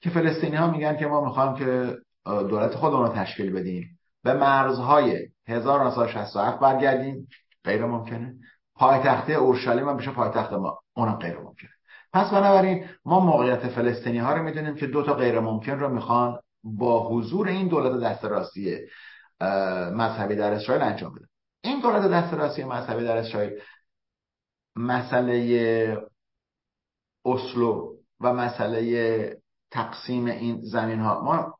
S3: که فلسطینی ها میگن که ما می‌خوایم که دولت خودمون رو تشکیل بدیم. به مرزهای 1967 برگردیم. غیر ممکنه. پایتخت اورشلیم هم بشه پایتخت ما. اونم غیر ممکنه. پس بنابراین ما موقعیت فلسطینی ها رو می‌دونیم که دو تا غیر ممکن رو می‌خوان با حضور این دولت دست راستی مذهبی در اسرائیل انجام بدن. این دولت دست راستی مذهبی در اسرائیل مسئله اسلو و مسئله تقسیم این زمین ها ما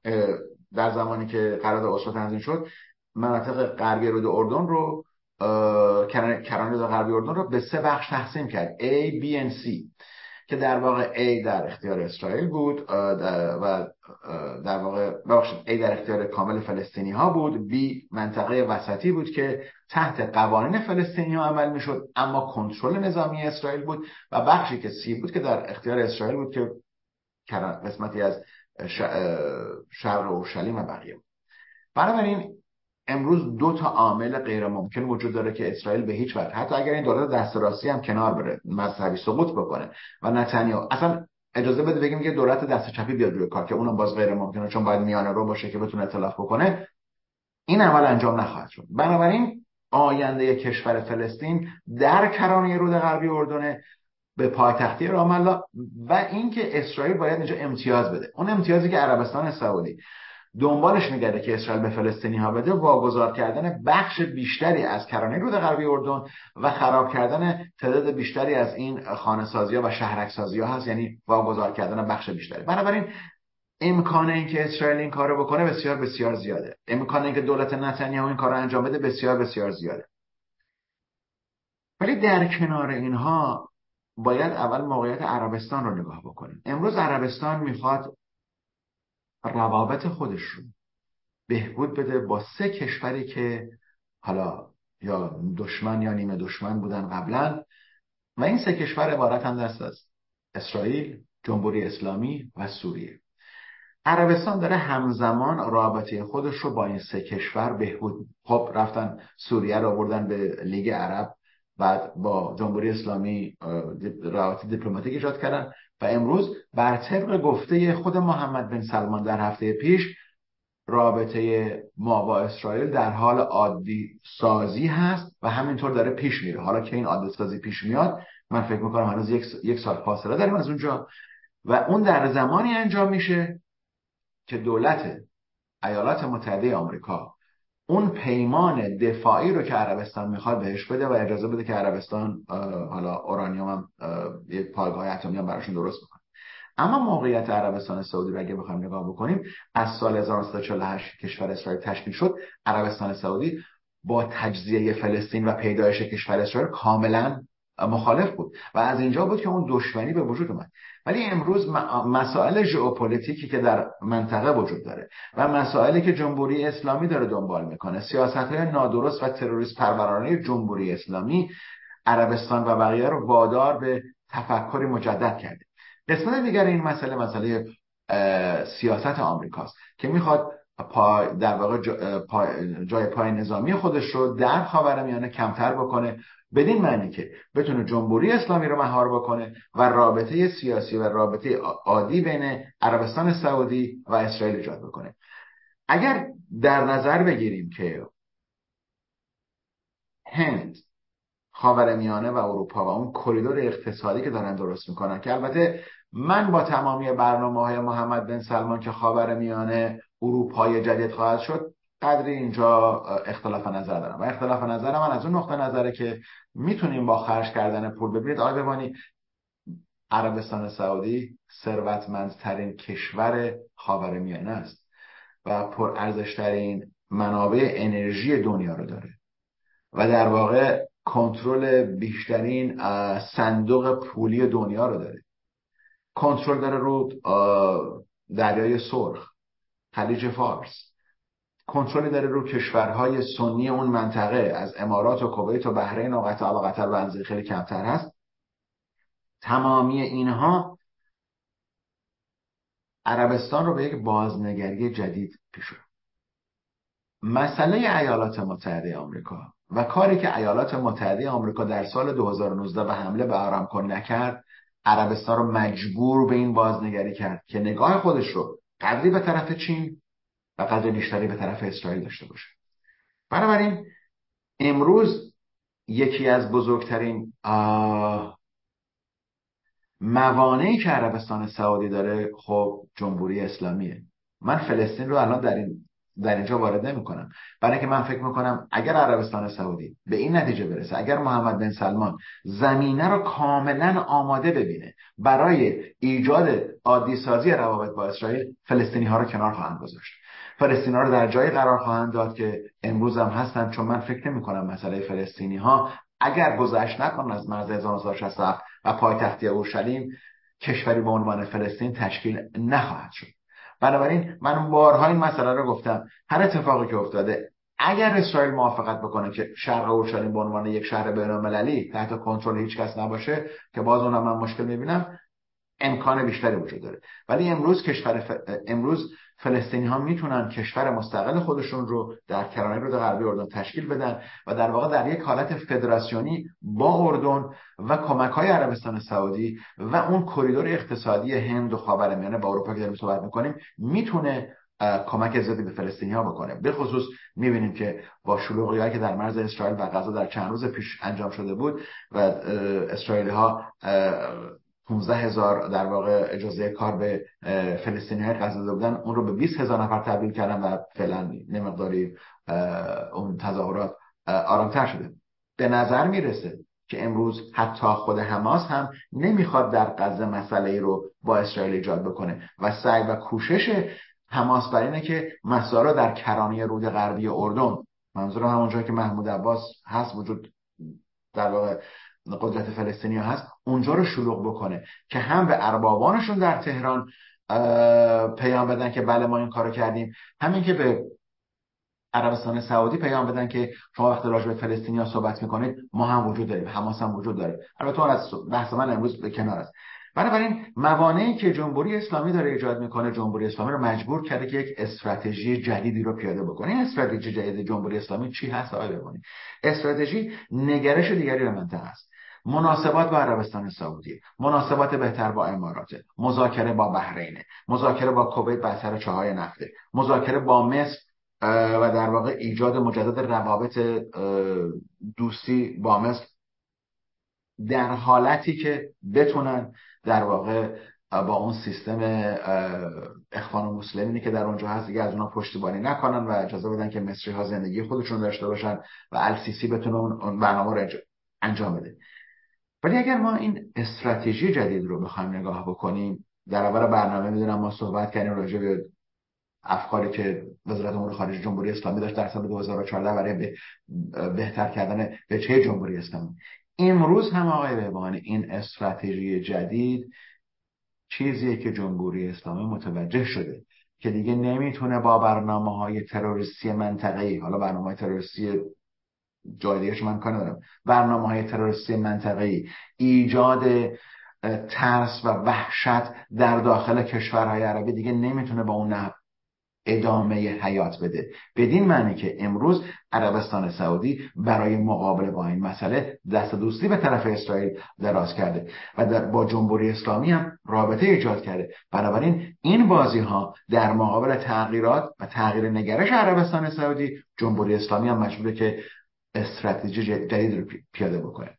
S3: در زمانی که قرارداد اسلو تنظیم شد مناطق غربی رود اردن رو کرانه غربی اردن رو به سه بخش تقسیم کرد. A, B and C که در واقع A در اختیار اسرائیل بود و در واقع A در اختیار کامل فلسطینی ها بود. B منطقه وسطی بود که تحت قوانین فلسطینی ها عمل می‌شد اما کنترل نظامی اسرائیل بود و بخشی که C بود که در اختیار اسرائیل بود که قسمتی از شهر اورشلیم و بقیه بود. بنابراین امروز دو تا عامل غیر ممکن وجود داره که اسرائیل به هیچ وجه حتی اگر این دولت دست راستی هم کنار بره مذهبی سقوط بکنه. و نتانیاهو اصلا اجازه بده بگیم که دولت دست چپی بیاد روی کار که اونم باز غیر ممکنه چون باید میانه رو باشه که بتونه اطلاف بکنه. این عمل انجام نخواهد شد. بنابراین آینده کشور فلسطین در کرانه رود غربی اردن به پایتختی رام الله و اینکه اسرائیل باید اینجا امتیاز بده. اون امتیازی که عربستان سعودی دنبالش میگرده که اسرائیل به فلسطینی ها بده واگذار کردن بخش بیشتری از کرانه رود غربی اردن و خراب کردن تعداد بیشتری از این خانه سازی ها و شهرک سازی ها هست. یعنی واگذار کردن بخش بیشتری. بنابراین امکان اینکه اسرائیل این کارو بکنه بسیار بسیار زیاده. امکان اینکه دولت نتانیاهو این کارو انجام بده بسیار بسیار زیاده. ولی در کنار اینها باید اول موقعیت عربستان رو نگاه بکنیم. امروز عربستان می‌خواد روابط خودش رو بهبود بده با سه کشوری که حالا یا دشمن یا نیمه دشمن بودن قبلا و این سه کشور عبارت هم دست از اسرائیل، جمهوری اسلامی و سوریه. عربستان داره همزمان رابطه خودش رو با این سه کشور بهبود خب رفتن سوریه رو بردن به لیگ عرب بعد با جمهوری اسلامی روابط دیپلماتیک ایجاد کردن. و امروز بر طبق گفته خود محمد بن سلمان در هفته پیش رابطه ما با اسرائیل در حال عادی سازی هست و همینطور داره پیش میره. حالا که این عادی سازی پیش میاد من فکر می‌کنم هنوز یک, سال فاصله داریم از اونجا. و اون در زمانی انجام میشه که دولت ایالات متحده آمریکا اون پیمان دفاعی رو که عربستان می‌خواد بهش بده و اجازه بده که عربستان حالا اورانیوم هم یک پایگاه اتمی هم براشون درست بکنه. اما موقعیت عربستان سعودی رو اگه بخوایم نگاه بکنیم از سال 1948 کشور اسرائیل تشکیل شد عربستان سعودی با تجزیه فلسطین و پیدایش کشور اسرائیل کاملا مخالف بود. و از اینجا بود که اون دشمنی به وجود اومد. ولی امروز مسائل ژئوپلیتیکی که در منطقه وجود داره و مسائلی که جمهوری اسلامی داره دنبال می‌کنه سیاست های نادرست و تروریست پرورانه جمهوری اسلامی عربستان و بقیه رو وادار به تفکری مجدد کرده. قسمت دیگر این مسئله مسئله سیاست آمریکاست که می‌خواد پای در واقع جای پای نظامی خودش رو در خاورمیانه کمتر بکنه. بدین معنی که بتونه جمهوری اسلامی رو مهار بکنه و رابطه سیاسی و رابطه عادی بین عربستان سعودی و اسرائیل ایجاد بکنه. اگر در نظر بگیریم که هند خاورمیانه و اروپا و اون کریدور اقتصادی که دارن درست می‌کنن که البته من با تمامی برنامه های محمد بن سلمان که خاورمیانه اروپای جدید خواهد شد. قدری اینجا اختلاف نظر دارم. و اختلاف نظر من از اون نقطه نظره که می‌تونیم با خرج کردن پول ببینید. آقای ببانی عربستان سعودی ثروتمندترین کشور خاورمیانه است و پر ارزشترین منابع انرژی دنیا رو داره و در واقع کنترل بیشترین صندوق پولی دنیا رو داره. کنترل داره رو دریای سرخ. خلیج فارس. کنترلی داره رو کشورهای سنی اون منطقه از امارات و کویت و بحرین و قطر و قطر بنزی خیلی کمتر هست. تمامی اینها عربستان رو به یک بازنگری جدید پیش مسئله ایالات متحده آمریکا و کاری که ایالات متحده آمریکا در سال 2019 به حمله به آرامکو نکرد عربستان رو مجبور به این بازنگری کرد که نگاه خودش رو قدری به طرف چین و قدر بیشتری به طرف اسرائیل داشته باشه. بنابراین امروز یکی از بزرگترین موانعی که عربستان سعودی داره خب جمهوری اسلامیه. من فلسطین رو الان در این در اینجا وارد نمی کنم برای اینکه من فکر می‌کنم اگر عربستان سعودی به این نتیجه برسه اگر محمد بن سلمان زمینه رو کاملا آماده ببینه برای ایجاد عادی سازی روابط با اسرائیل فلسطینی ها رو کنار خواهند گذاشت. فلسطینی ها رو در جای قرار خواهند داد که امروز هم هستن چون من فکر نمی کنم مسئله فلسطینی ها اگر گذشت نکنن از مرز 1967 و پایتختی اورشلیم کشوری به عنوان فلسطین تشکیل نخواهد شد. بنابراین من بارها این مسئله رو گفتم هر اتفاقی که افتاده اگر اسرائیل موافقت بکنه که شرق اورشلیم به عنوان یک شهر بین‌المللی تحت کنترل هیچ کس نباشه که باز اونم من مشکل می‌بینم امکان بیشتری وجود داره ولی امروز کشور. امروز فلسطینی ها می‌تونن کشور مستقل خودشون رو در کرانه رود غربی اردن تشکیل بدن و در واقع در یک حالت فدراسیونی با اردن و کمک های عربستان سعودی و اون کریدور اقتصادی هند و خاورمیانه با اروپا که داریم صحبت می‌کنیم می‌تونه کمک زیادی به فلسطینی ها بکنه. به خصوص می‌بینیم که با شلوغی که در مرز اسرائیل و غزه در چند روز پیش انجام شده بود و اسرائیلی ها 15 هزار در واقع اجازه کار به فلسطینی های داده بودن. اون رو به 20 هزار نفر تبدیل کردن و فعلا نمقداری اون تظاهرات آرامتر شده. به نظر می‌رسه که امروز حتی خود حماس هم نمی‌خواد در غزه مسئله رو با اسرائیل ایجاد بکنه و سعی و کوشش حماس بر اینه که مسائل در کرانه رود غربی اردن منظور همونجا که محمود عباس هست وجود در واقع قدرت فلسطینی هست اونجا رو شلوغ بکنه که هم به اربابانشون در تهران پیام بدن که بله ما این کارو کردیم. همین که به عربستان سعودی پیام بدن که شما وقتی راجع به فلسطینیا صحبت می‌کنید ما هم وجود داریم حماس هم وجود داره. البته از بحث من امروز به کنار است. بنابراین موانعی که جمهوری اسلامی داره ایجاد می‌کنه جمهوری اسلامی رو مجبور کرده که یک استراتژی جدیدی رو پیاده بکنه. این استراتژی جدید جمهوری اسلامی چی هست؟ آقای بمانی استراتژی نگرش دیگری به منطقه است. مناسبات با عربستان سعودی مناسبات بهتر با امارات مذاکره با بحرین مذاکره با کویت بر سر چاهای نفته مذاکره با مصر و در واقع ایجاد مجدد روابط دوستی با مصر در حالتی که بتونن در واقع با اون سیستم اخوان و مسلمینی که در اونجا هست دیگه از اونها پشتیبانی نکنن و اجازه بدن که مصری ها زندگی خودشون داشته باشن و السیسی بتونه اون برنامه رو انجام بده. ولی اگر ما این استراتژی جدید رو بخوایم نگاه بکنیم در اول برنامه می‌دونم ما صحبت کردیم راجع به افکاری که وزارت امور خارجه جمهوری اسلامی داشت در سال 2014 برای بهتر کردن به چه جمهوری اسلامی. امروز هم آقای بهبانی این استراتژی جدید چیزیه که جمهوری اسلامی متوجه شده که دیگه نمی‌تونه با برنامه های تروریستی منطقه‌ای حالا برنامه های تروریستی جای دیگه من کار ندارم. برنامه های تروریستی منطقه‌ای ایجاد ترس و وحشت در داخل کشورهای عربی دیگه نمی‌تونه با اون ادامه حیات بده. بدین معنی که امروز عربستان سعودی برای مقابله با این مسئله دست دوستی به طرف اسرائیل دراز کرده و در با جمهوری اسلامی هم رابطه ایجاد کرده. بنابراین این بازی ها در مقابل تغییرات و تغییر نگرش عربستان سعودی جمهوری اسلامی هم مجبوره که استراتژی جدید رو پیاده بکنه.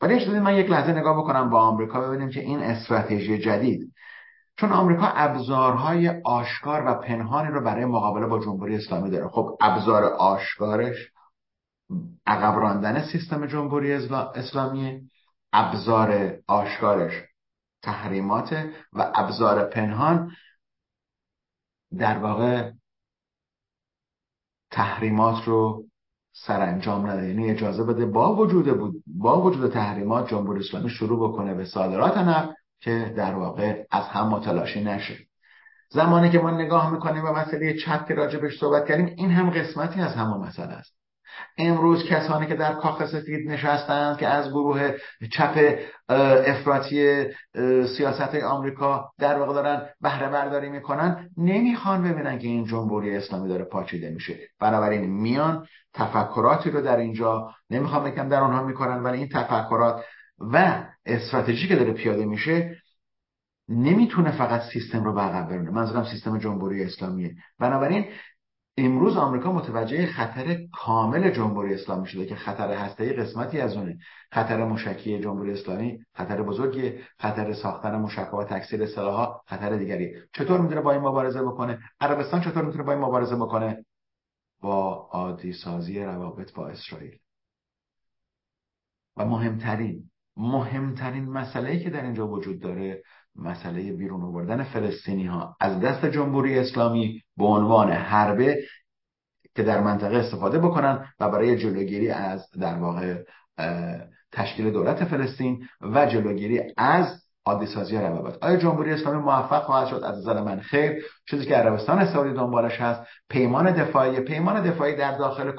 S3: ولی اجازه من یک لحظه نگاه بکنم با آمریکا ببینیم که این استراتژی جدید چون آمریکا ابزارهای آشکار و پنهانی رو برای مقابله با جمهوری اسلامی داره. خب ابزار آشکارش عقب راندن سیستم جمهوری اسلامی ابزار آشکارش تحریمات و ابزار پنهان در واقع تحریمات رو سرانجام نده یعنی اجازه بده با وجود بود با وجود تحریمات جمهوری اسلامی شروع بکنه به صادرات نفت که در واقع از هم متلاشی نشه. زمانی که ما نگاه می‌کنیم و مسئله چپ که راجبش صحبت کردیم این هم قسمتی از همون مسئله است. امروز کسانی که در کاخ سفید نشستند که از گروه چپ افراطی سیاست آمریکا در واقع دارن بهره برداری می‌کنن نمی‌خوان ببینن که این جمهوری اسلامی داره پاچیده میشه. بنابراین میان تفکراتی رو در اینجا نمی‌خوام بگم در آنها می‌کنن ولی این تفکرات و استراتژی که داره پیاده میشه نمی‌تونه فقط سیستم رو عقب برونه منظورم سیستم جمهوری اسلامیه. بنابراین امروز آمریکا متوجه خطر کامل جمهوری اسلامی شده که خطر هسته‌ای قسمتی از اونه. خطر مشکی جمهوری اسلامی خطر بزرگی خطر ساختن مشکا و تکثیر سلاح‌ها خطر دیگری. چطور می‌تونه با این مبارزه بکنه؟ عربستان چطور می‌تونه با این مبارزه بکنه؟ با عادی سازی روابط با اسرائیل. و مهمترین مهمترین مسئله که در اینجا وجود داره مسئله بیرون آوردن فلسطینی ها. از دست جمهوری اسلامی به عنوان حربه که در منطقه استفاده بکنن و برای جلوگیری از در واقع تشکیل دولت فلسطین و جلوگیری از عادی سازی روابط آیا جمهوری اسلامی موفق خواهد شد؟ از نظر من خیر. چیزی که عربستان سعودی دنبالش هست پیمان دفاعی. پیمان دفاعی در داخل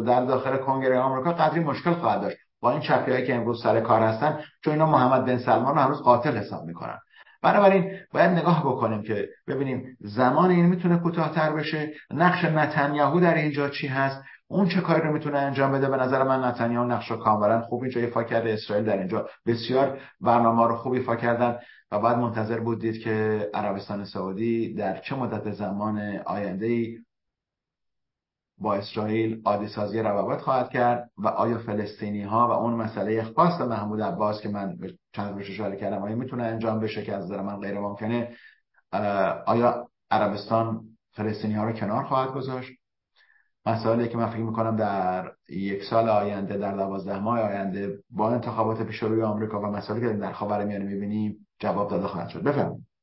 S3: در داخل کنگره آمریکا قدری مشکل خواهد داشت. با این چپیایی که امروز سر کار هستن چون اینا محمد بن سلمان رو هنوز قاتل حساب می‌کنن. بنابراین باید نگاه بکنیم که ببینیم زمان این می‌تونه کوتاهتر بشه نقش نتانیاهو در اینجا چی هست اون چه کاری رو می‌تونه انجام بده؟ به نظر من نتانیاهو نقش رو کاملا خوب اینجا ایفا کرده اسرائیل در اینجا بسیار برنامه رو خوب ایفا کردن و بعد منتظر بودید که عربستان سعودی در چه مدت زمان آینده با اسرائیل عادی سازی روابط خواهد کرد و آیا فلسطینی ها و اون مسئله خاص محمود عباس که من چند بهش اشاره کردم آیا می‌تونه انجام بشه که از نظر من غیر ممکنه؟ آیا عربستان فلسطینی ها رو کنار خواهد گذاشت؟ مسائلی که من فکر می‌کنم در یک سال آینده در دوازده ماه آینده با انتخابات پیش روی آمریکا و مسائلی که در خاورمیانه می‌بینیم جواب داده خواهد شد. بفرمایید.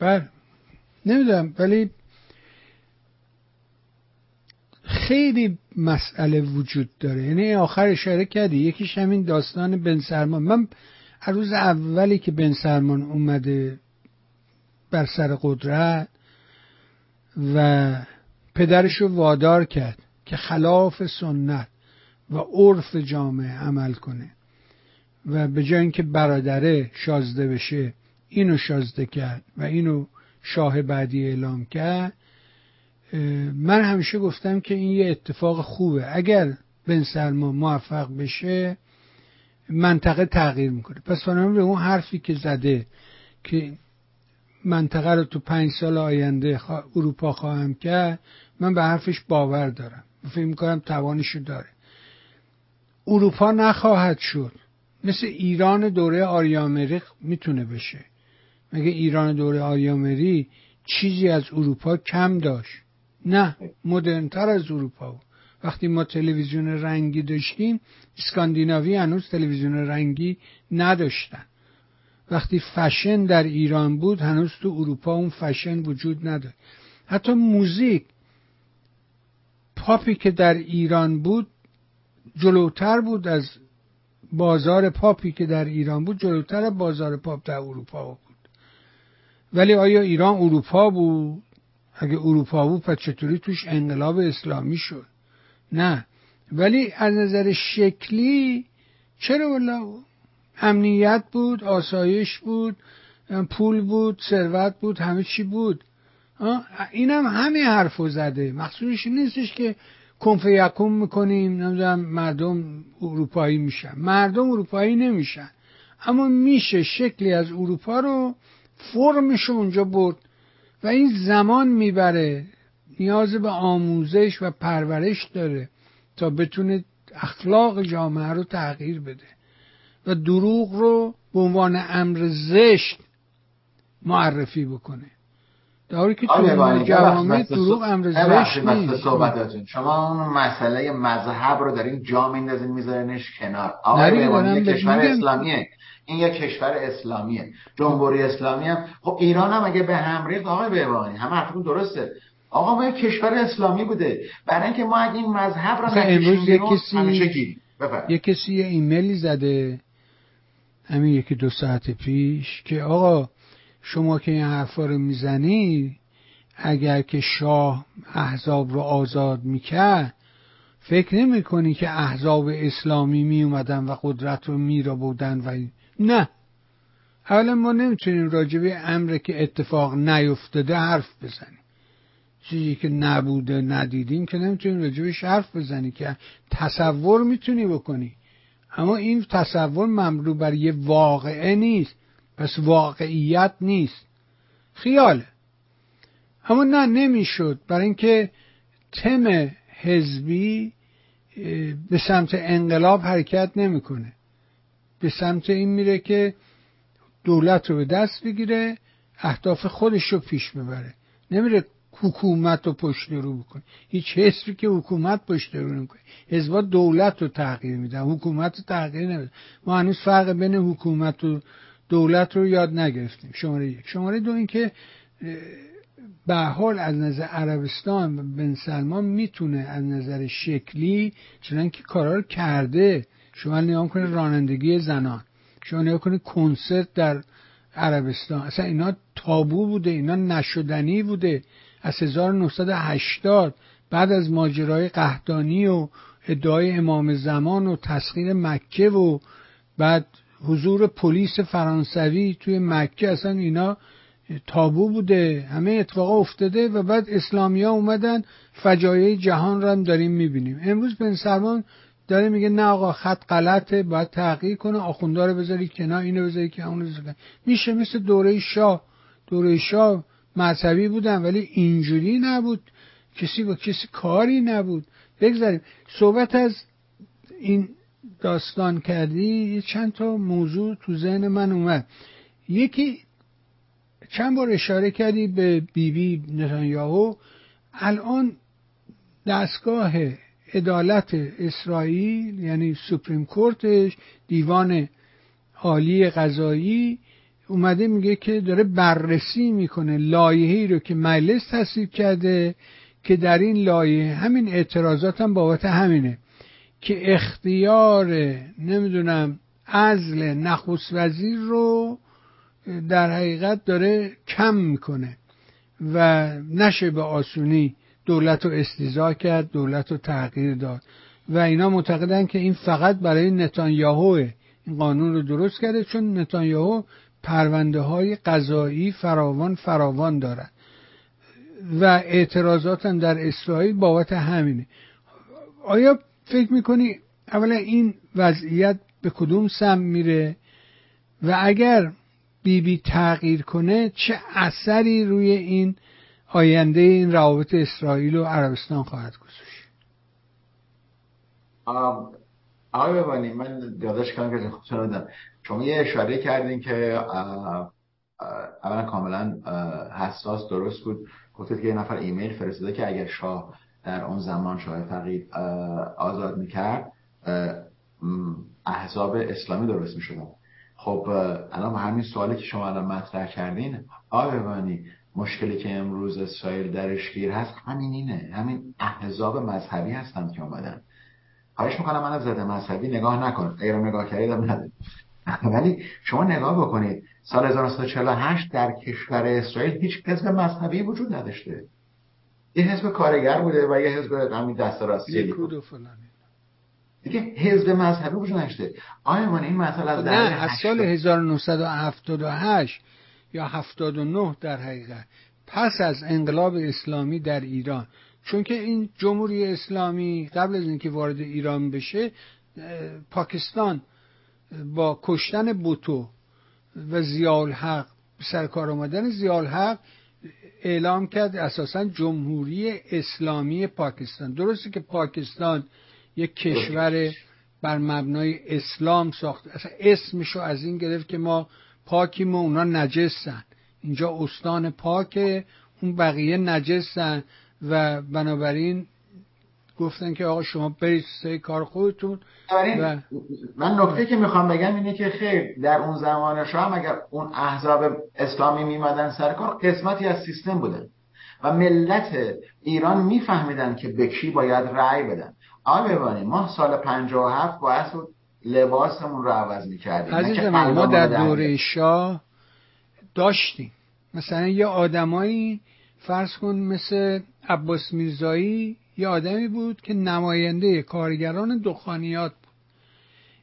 S2: بله. نمی‌دونم ولی خیلی مسئله وجود داره. یعنی آخر اشاره کردی یکیش همین داستان بن سلمان. من روز اولی که بن سلمان اومده بر سر قدرت و پدرش رو وادار کرد که خلاف سنت و عرف جامعه عمل کنه و به جای اینکه برادره شازده بشه اینو شازده کرد و اینو شاه بعدی اعلام کرد. من همیشه گفتم که این یه اتفاق خوبه. اگر بن سلمان موفق بشه منطقه تغییر می‌کنه. پس بنابراین به اون حرفی که زده که منطقه رو تو پنج سال آینده اروپا خواهم کرد من به حرفش باور دارم. فکر می‌کنم توانشو داره. اروپا نخواهد شد. مثل ایران دوره آریامری می‌تونه بشه. مگه ایران دوره آریامری چیزی از اروپا کم داشت؟ نه مدرنتر از اروپا بود. وقتی ما تلویزیون رنگی داشتیم اسکاندیناوی هنوز تلویزیون رنگی نداشتن. وقتی فشن در ایران بود هنوز تو اروپا اون فشن وجود نداشت. حتی موزیک پاپی که در ایران بود جلوتر بود از بازار پاپی که در ایران بود جلوتر از بازار پاپ در اروپا بود. ولی آیا ایران اروپا بود؟ اگه اروپا بود پس چطوری توش انقلاب اسلامی شد؟ نه. ولی از نظر شکلی چرا والا امنیت بود آسایش بود پول بود ثروت بود همه چی بود؟ اینم هم همه حرفو زده. مخصوصش نیستش که کنف یکم می‌کنیم نمی‌دونم مردم اروپایی میشن. مردم اروپایی نمیشن. اما میشه شکلی از اروپا رو فرمش اونجا برد و این زمان می‌بره. نیاز به آموزش و پرورش داره تا بتونه اخلاق جامعه رو تغییر بده و دروغ رو به عنوان امر زشت معرفی بکنه. در حالی که تو جوامع دروغ امر زشت نیست.
S3: صحبتاتون. شما اون مسئله مذهب رو در این جا میندازین میذارینش کنار. آقای کشور اسلامیه. این یک کشور اسلامیه. جمهوری اسلامی هم خب ایران هم اگه به هم ریخت آقای بهبانی همه حرفتون درسته. آقا ما یک کشور اسلامی بوده. برای اینکه ما اگه این مذهب رو
S2: امروز یک کسی یک کسی یه ایمیلی زده. همین یکی دو ساعت پیش که آقا شما که این حرفا رو می‌زنی اگر که شاه احزاب رو آزاد می‌کرد فکر نمی کنی که احزاب اسلامی می اومدن و قدرت رو میرا بودن و نه. حالا ما نمی‌تونیم راجبه امر که اتفاق نیفتاده حرف بزنیم. چیزی که نبوده ندیدیم که نمی‌تونیم راجبش حرف بزنی که تصور می‌تونی بکنی. اما این تصور مملو بر یه واقعه نیست. پس واقعیت نیست. خیاله. اما نه نمی‌شد. برای اینکه تم حزبی به سمت انقلاب حرکت نمی‌کنه. به سمت این میره که دولت رو به دست بگیره اهداف خودش رو پیش ببره. نمیره حکومت رو پشت رو بکنه. هیچ حزبی که حکومت پشت رو نمی‌کنه. حزبا دولت رو تغییر میدن حکومت رو تغییر نمیدن. ما هنوز فرق بین حکومت و دولت رو یاد نگرفتیم. شماره یک. شماره دو اینکه به حال از نظر عربستان بن سلمان می‌تونه از نظر شکلی چنان که کارا رو کرده. شما نگاه کنید رانندگی زنان. شما نگاه کنید کنسرت در عربستان. اصلا اینا تابو بوده اینا نشدنی بوده. از 1980 بعد از ماجرای قهدانی و ادعای امام زمان و تسخیر مکه و بعد حضور پلیس فرانسوی توی مکه اصلا اینا تابو بوده. همه اتفاقا افتاده و بعد اسلامی ها اومدن فجایع جهان رو هم داریم می‌بینیم. امروز بن سلمان داره میگه نه آقا خط غلطه باید تغییر کنه آخونده رو بذاری کنار اینو بذاری که اونو بذاری میشه مثل دوره شاه. دوره شاه مذهبی بودن ولی اینجوری نبود. کسی با کسی کاری نبود. بگذاریم. صحبت از این داستان کردی چند تا موضوع تو ذهن من اومد. یکی چند بار اشاره کردی به بیبی بی نتانیاهو. الان دستگاه عدالت اسرائیل یعنی سوپریم کورتش دیوان عالی قضایی اومده میگه که داره بررسی می‌کنه لایحه‌ای رو که مجلس تصویب کرده که در این لایحه همین اعتراضات هم بابت همینه که اختیار نمی‌دونم ازل نخست وزیر رو در حقیقت داره کم می‌کنه و نشه به آسونی دولت رو استیزا کرد دولت رو تغییر داد. و اینا معتقدن که این فقط برای نتانیاهوه این قانون رو درست کرده چون نتانیاهو پرونده های قضایی فراوان فراوان دارد. و اعتراضات هم در اسرائیل بابت همینه. آیا فکر می‌کنی اولا این وضعیت به کدوم سم میره؟ و اگر بیبی بی تغییر کنه چه اثری روی این آینده این روابط اسرائیل و عربستان خواهد گذاشت.
S3: آقای ببانی من یادش کنم که شنیدم شما یه اشاره کردین که اولا کاملا حساس درست بود. گفتید که یه نفر ایمیل فرستاده که اگر شاه در اون زمان شاه فقید آزاد می‌کرد احزاب اسلامی درست می‌شدن. خب الان همین سوالی که شما الان مطرح کردین آقای مشکلی که امروز اسرائیل درش گیر هست همین اینه. همین احزاب مذهبی هستند که اومدن. خواهش می‌کنم من از زده مذهبی نگاه نکن. اگر نگاه کردید ولی شما نگاه بکنید. سال 1948 در کشور اسرائیل هیچ حزب مذهبی وجود نداشته. یه حزب کارگر بوده و یه حزب همین دست راستی دیگه حزب مذهبی وجود نداشته. آیا من این مسئله از
S2: نه از سال 1978 یا 79 در حقیقت. پس از انقلاب اسلامی در ایران. چون که این جمهوری اسلامی قبل از اینکه وارد ایران بشه پاکستان با کشتن بوتو و زیال حق سرکار آمدن زیال حق اعلام کرد اساسا جمهوری اسلامی پاکستان. درسته که پاکستان یک کشور بر مبنای اسلام ساخت. اصلا اسمشو از این گرفت که ما پاکیم و اونا نجسن اینجا استان پاکه اون بقیه نجسن و بنابراین گفتن که آقا شما برید سه کار خودتون
S3: و... من نکته که می‌خوام بگم اینه که خیر در اون زمان شما اگر اون احزاب اسلامی میمدن سر کار قسمتی از سیستم بودن و ملت ایران میفهمیدن که به کی باید رأی بدن. آقا ببانید ما سال 57 باید لباسمون رو عوض می‌کردیم.
S2: عزیز من ما در دوره شاه داشتیم. مثلا یه آدمایی فرض کن مثل عباس میرزایی یه آدمی بود که نماینده کارگران دخانیات بود.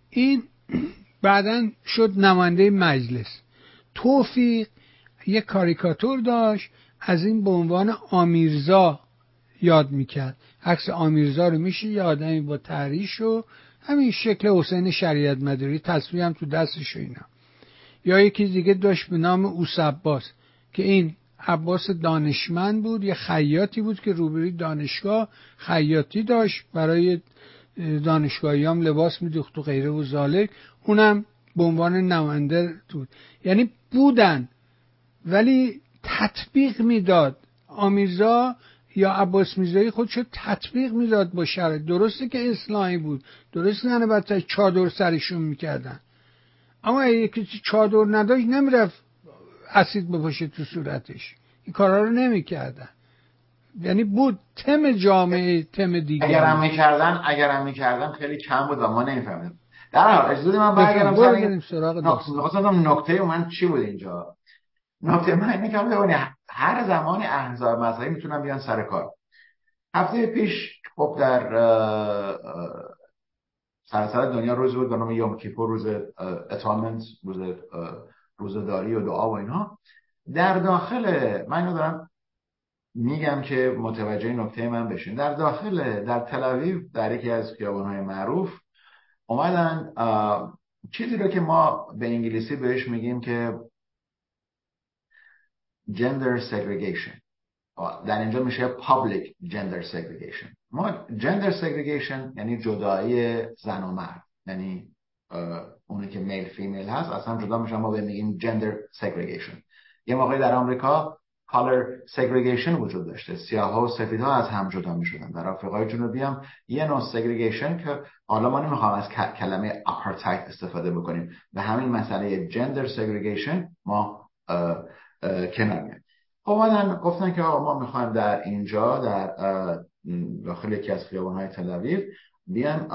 S2: این بعدا شد نماینده مجلس. توفیق یه کاریکاتور داشت از این به عنوان آمیرزا یاد می‌کرد. عکس آمیرزا رو میشه یه آدمی با تحریش و همین شکل حسین شریعت مداری تصویر هم تو دستش اینا. یا یکی دیگه داشت به نام اوس عباس که این عباس دانشمند بود یه خیاطی بود که روبروی دانشگاه خیاطی داشت. برای دانشگاهی هم لباس میدوخت و غیره و زالک. اونم به عنوان نماینده بود. یعنی بودن ولی تطبیق می‌داد. آمیرزا یا عباس میرزایی خودشو تطبیق می‌داد با شرع درسته که اسلامی بود. درسته نه بعد چادر سرشون می‌کردن. اما یکی چادر نداشت نمی‌رفت اسید بپاشه تو صورتش. این کارا رو نمی‌کردن. یعنی بود تم جامعه تم دیگه.
S3: اگر هم می‌کردن اگر هم می‌کردن خیلی کم بود و ما نمیفهمیدیم. در حال اجازه من برگردم سر نکته من چی بود اینجا؟ نکته من اینه که هر زمانی احزاب مذهبی می‌تونن بیان سر کار. هفته پیش خب در سراسر دنیا روز بود به نام یوم کیپور روز اتامنت روز روزداری و دعا و اینها. در داخل من اینو دارم میگم که متوجه نکته من بشین. در داخل در تل در یکی از خیابان‌های معروف اومدن چیزی رو که ما به انگلیسی بهش میگیم که gender segregation. در اینجا میشه public gender segregation. ما gender segregation یعنی جدایی زن و مرد. یعنی اونی که میل فیمیل هست اصلا جدا میشن ما به میگیم gender segregation. یه موقعی در آمریکا color segregation وجود داشته. سیاه و سفید ها از هم جدا می شدن در آفریقای جنوبی هم یه نوع segregation که حالا ما نمی‌خوام از کلمه apartheid استفاده بکنیم. به همین مسئله gender segregation ما کنار میاد اومدن گفتن که ما می‌خوایم در اینجا در داخل یکی از های تل بیان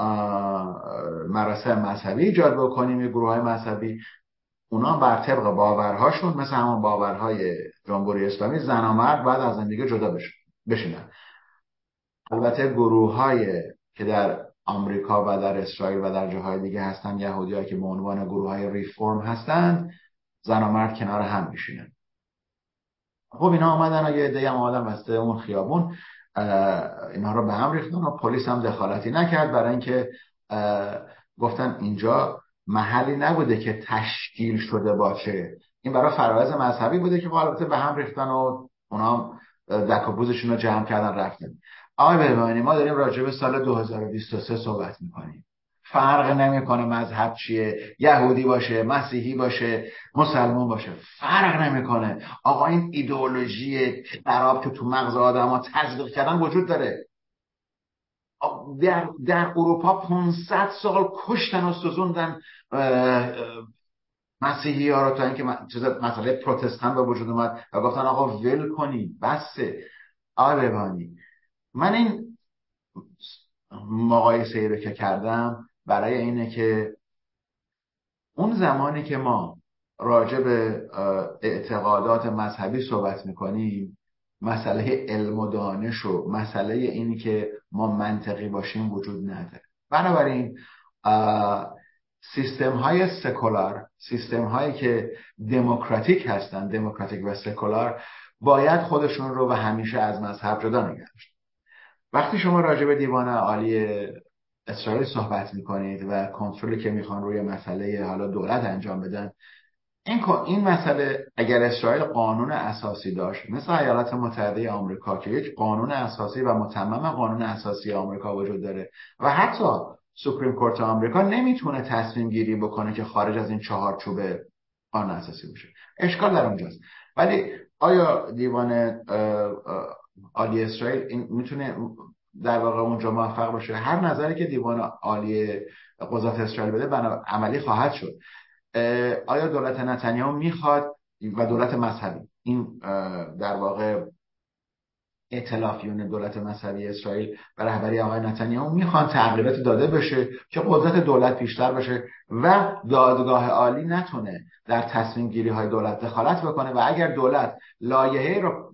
S3: مراسم مذهبی ایجاد بکنیم یه گروه های مذهبی. اونا بر طبق باورهاشون مثل همون باورهای جمهوری اسلامی زن و مرد بعد از زندگی جدا بشینن. البته گروه های که در آمریکا و در اسرائیل و در جاهای دیگه هستن یهودی که به عنوان گروه های ریفورم هستند زن و مرد کنار هم میشینن. خب اینا آمدن و یه عده هم آدم بسته اون خیابون. اینها رو به هم ریختن و پلیس هم دخالتی نکرد. برای اینکه گفتن اینجا محلی نبوده که تشکیل شده باشه. این برای فرایز مذهبی بوده که البته به هم ریختن و اونا دک و بوزشون رو جمع کردن رفتن. آقای ببینید ما داریم راجع به سال 2023 صحبت می‌کنیم. فرق نمی‌کنه مذهب چیه یهودی باشه مسیحی باشه مسلمان باشه فرق نمی‌کنه. آقا این ایدئولوژی خراب که تو مغز آدم ها تزریق کردن وجود داره. در, در اروپا 500 سال کشتن و سوزوندن مسیحی ها رو تا اینکه مسئله پروتستان به وجود اومد و گفتن آقا ول کنی بسه. آقای من این مقایسه رو که کردم برای اینه که اون زمانی که ما راجع به اعتقادات مذهبی صحبت می‌کنیم مسئله علم و دانش و مسئله اینی که ما منطقی باشیم وجود نداره. بنابراین سیستم های سکولار سیستم هایی که دموکراتیک هستن دموکراتیک و سکولار باید خودشون رو و همیشه از مذهب جدا نگه وقتی شما راجع به دیوان عالی اسرائیل صحبت می‌کنید و کنترلی که می‌خوان روی مسئله حالا دولت انجام بدن. این این مسئله اگر اسرائیل قانون اساسی داشت مثل ایالات متحده آمریکا که یک قانون اساسی و متمم قانون اساسی آمریکا وجود داره و حتی سوپریم کورت آمریکا نمی‌تونه تصمیم گیری بکنه که خارج از این چهارچوب قانون اساسی باشه اشکال در اونجاست. ولی آیا دیوان عالی اسرائیل این می‌تونه در واقع اونجا موفق باشه. هر نظری که دیوان عالی قضات اسرائیل بده بنا عملی خواهد شد. آیا دولت نتانیاهو می‌خواد و دولت مذهبی؟ این در واقع اطلافیون دولت مذهبی اسرائیل و رهبری آقای نتانیاهو می‌خوان تغییرات داده بشه که قدرت دولت بیشتر بشه و دادگاه عالی نتونه در تصمیم گیری های دولت دخالت بکنه. و اگر دولت لایحه رو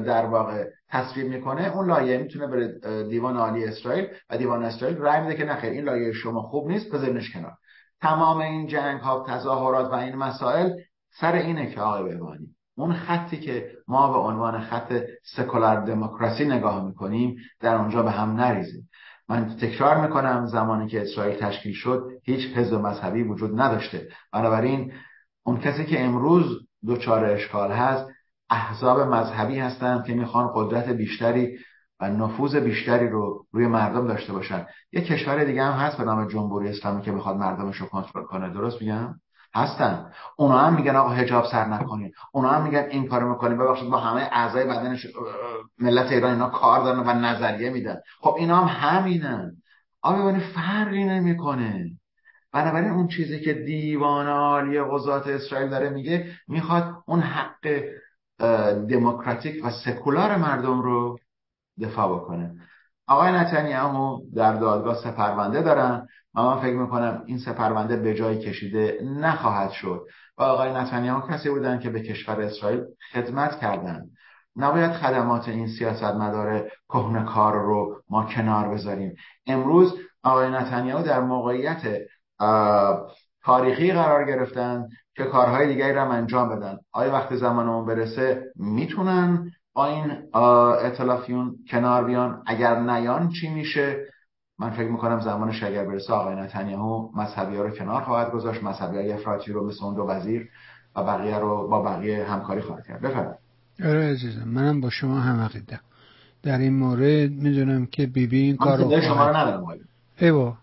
S3: در واقع تصویب می‌کنه اون لایحه می‌تونه بره دیوان عالی اسرائیل و دیوان اسرائیل رای میده که نخیر این لایحه شما خوب نیست بذارینش کنار. تمام این جنگ ها تظاهرات و این مسائل سر اینه که آقای بهبانی اون خطی که ما به عنوان خط سکولار دموکراسی نگاه می‌کنیم در اونجا به هم نریزیم من تکرار می‌کنم زمانی که اسرائیل تشکیل شد هیچ حزب مذهبی وجود نداشته. بنابراین اون کسی که امروز دچار اشکال هست احزاب مذهبی هستند که می‌خوان قدرت بیشتری و نفوذ بیشتری رو روی مردم داشته باشن. یه کشور دیگه هم هست به نام جمهوری اسلامی که می‌خواد مردمش رو کنترل کنه. درست میگم؟ هستن. اونا هم میگن آقا حجاب سر نکنین. اونا هم میگن این کارو می‌کنین. ببخشید با همه اعضای بدنش ملت ایران اینا کار دارن و نظریه میدن. خب اینا هم همینن. آقا فرقی نمی‌کنه. بنابراین اون چیزی که دیوان عالی قضات اسرائیل داره میگه می‌خواد اون حق دموکراتیک و سکولار مردم رو دفاع بکنه. آقای نتانیاهو در دادگاه سپرونده دارن و من فکر می‌کنم این سپرونده به جای کشیده نخواهد شد. و آقای نتانیاهو کسی بودن که به کشور اسرائیل خدمت کردند نباید خدمات این سیاست مدار کهنه کار رو ما کنار بذاریم. امروز آقای نتانیاهو در موقعیت تاریخی قرار گرفتن که کارهای دیگری را انجام بدن. آیا وقتی زمان اون برسه می‌تونن با این اطلافیون کنار بیان؟ اگر نیان چی میشه؟ من فکر می‌کنم زمانش اگر برسه آقای نتانیاهو مذهبی ها رو کنار خواهد گذاشت مذهبی های افراطی رو مثل اون دو وزیر و بقیه رو با بقیه همکاری خواهد کرد. بفرمایید.
S2: آره عزیزم منم با شما هم عقیدم در این مورد می‌دونم که بیبی بی این کار رو
S3: شما رو ندارم
S2: ایوا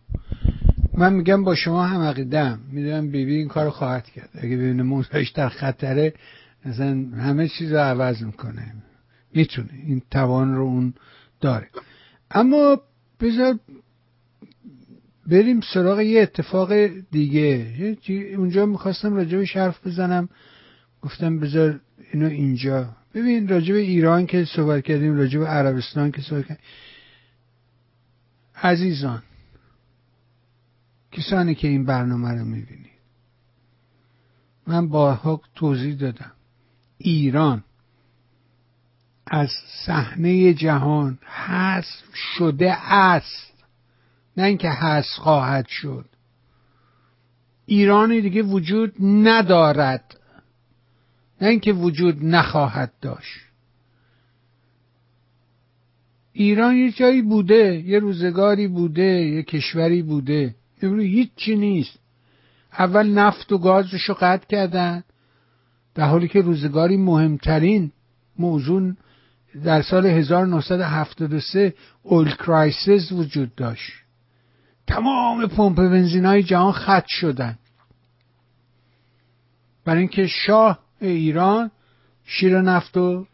S2: من میگم با شما هم عقیدم می‌دونم بیبی این کار خواهد کرد. اگه ببینه موزایش در خطره مثلا همه چیز رو عوض می‌کنه. می‌تونه. این توان رو اون داره. اما بذار بریم سراغ یه اتفاق دیگه. اونجا می‌خواستم راجبش حرف بزنم. گفتم بذار اینو اینجا. ببین راجب ایران که صحبت کردیم راجب عربستان که صحبت کردیم. عزیزان کسانی که این برنامه رو می‌بینید. من بارها توضیح دادم. ایران از صحنه جهان حذف شده است. نه اینکه حذف خواهد شد. ایرانی دیگه وجود ندارد. نه اینکه وجود نخواهد داشت. ایران یه جایی بوده یه روزگاری بوده یه کشوری بوده. امروز هیچی نیست. اول نفت و گازش رو قطع کردن در حالی که روزگاری مهمترین موضوع در سال 1973 اول کرایسیس وجود داشت. تمام پمپ بنزین های جهان خط شدن. برای اینکه شاه ایران شیر نفت رو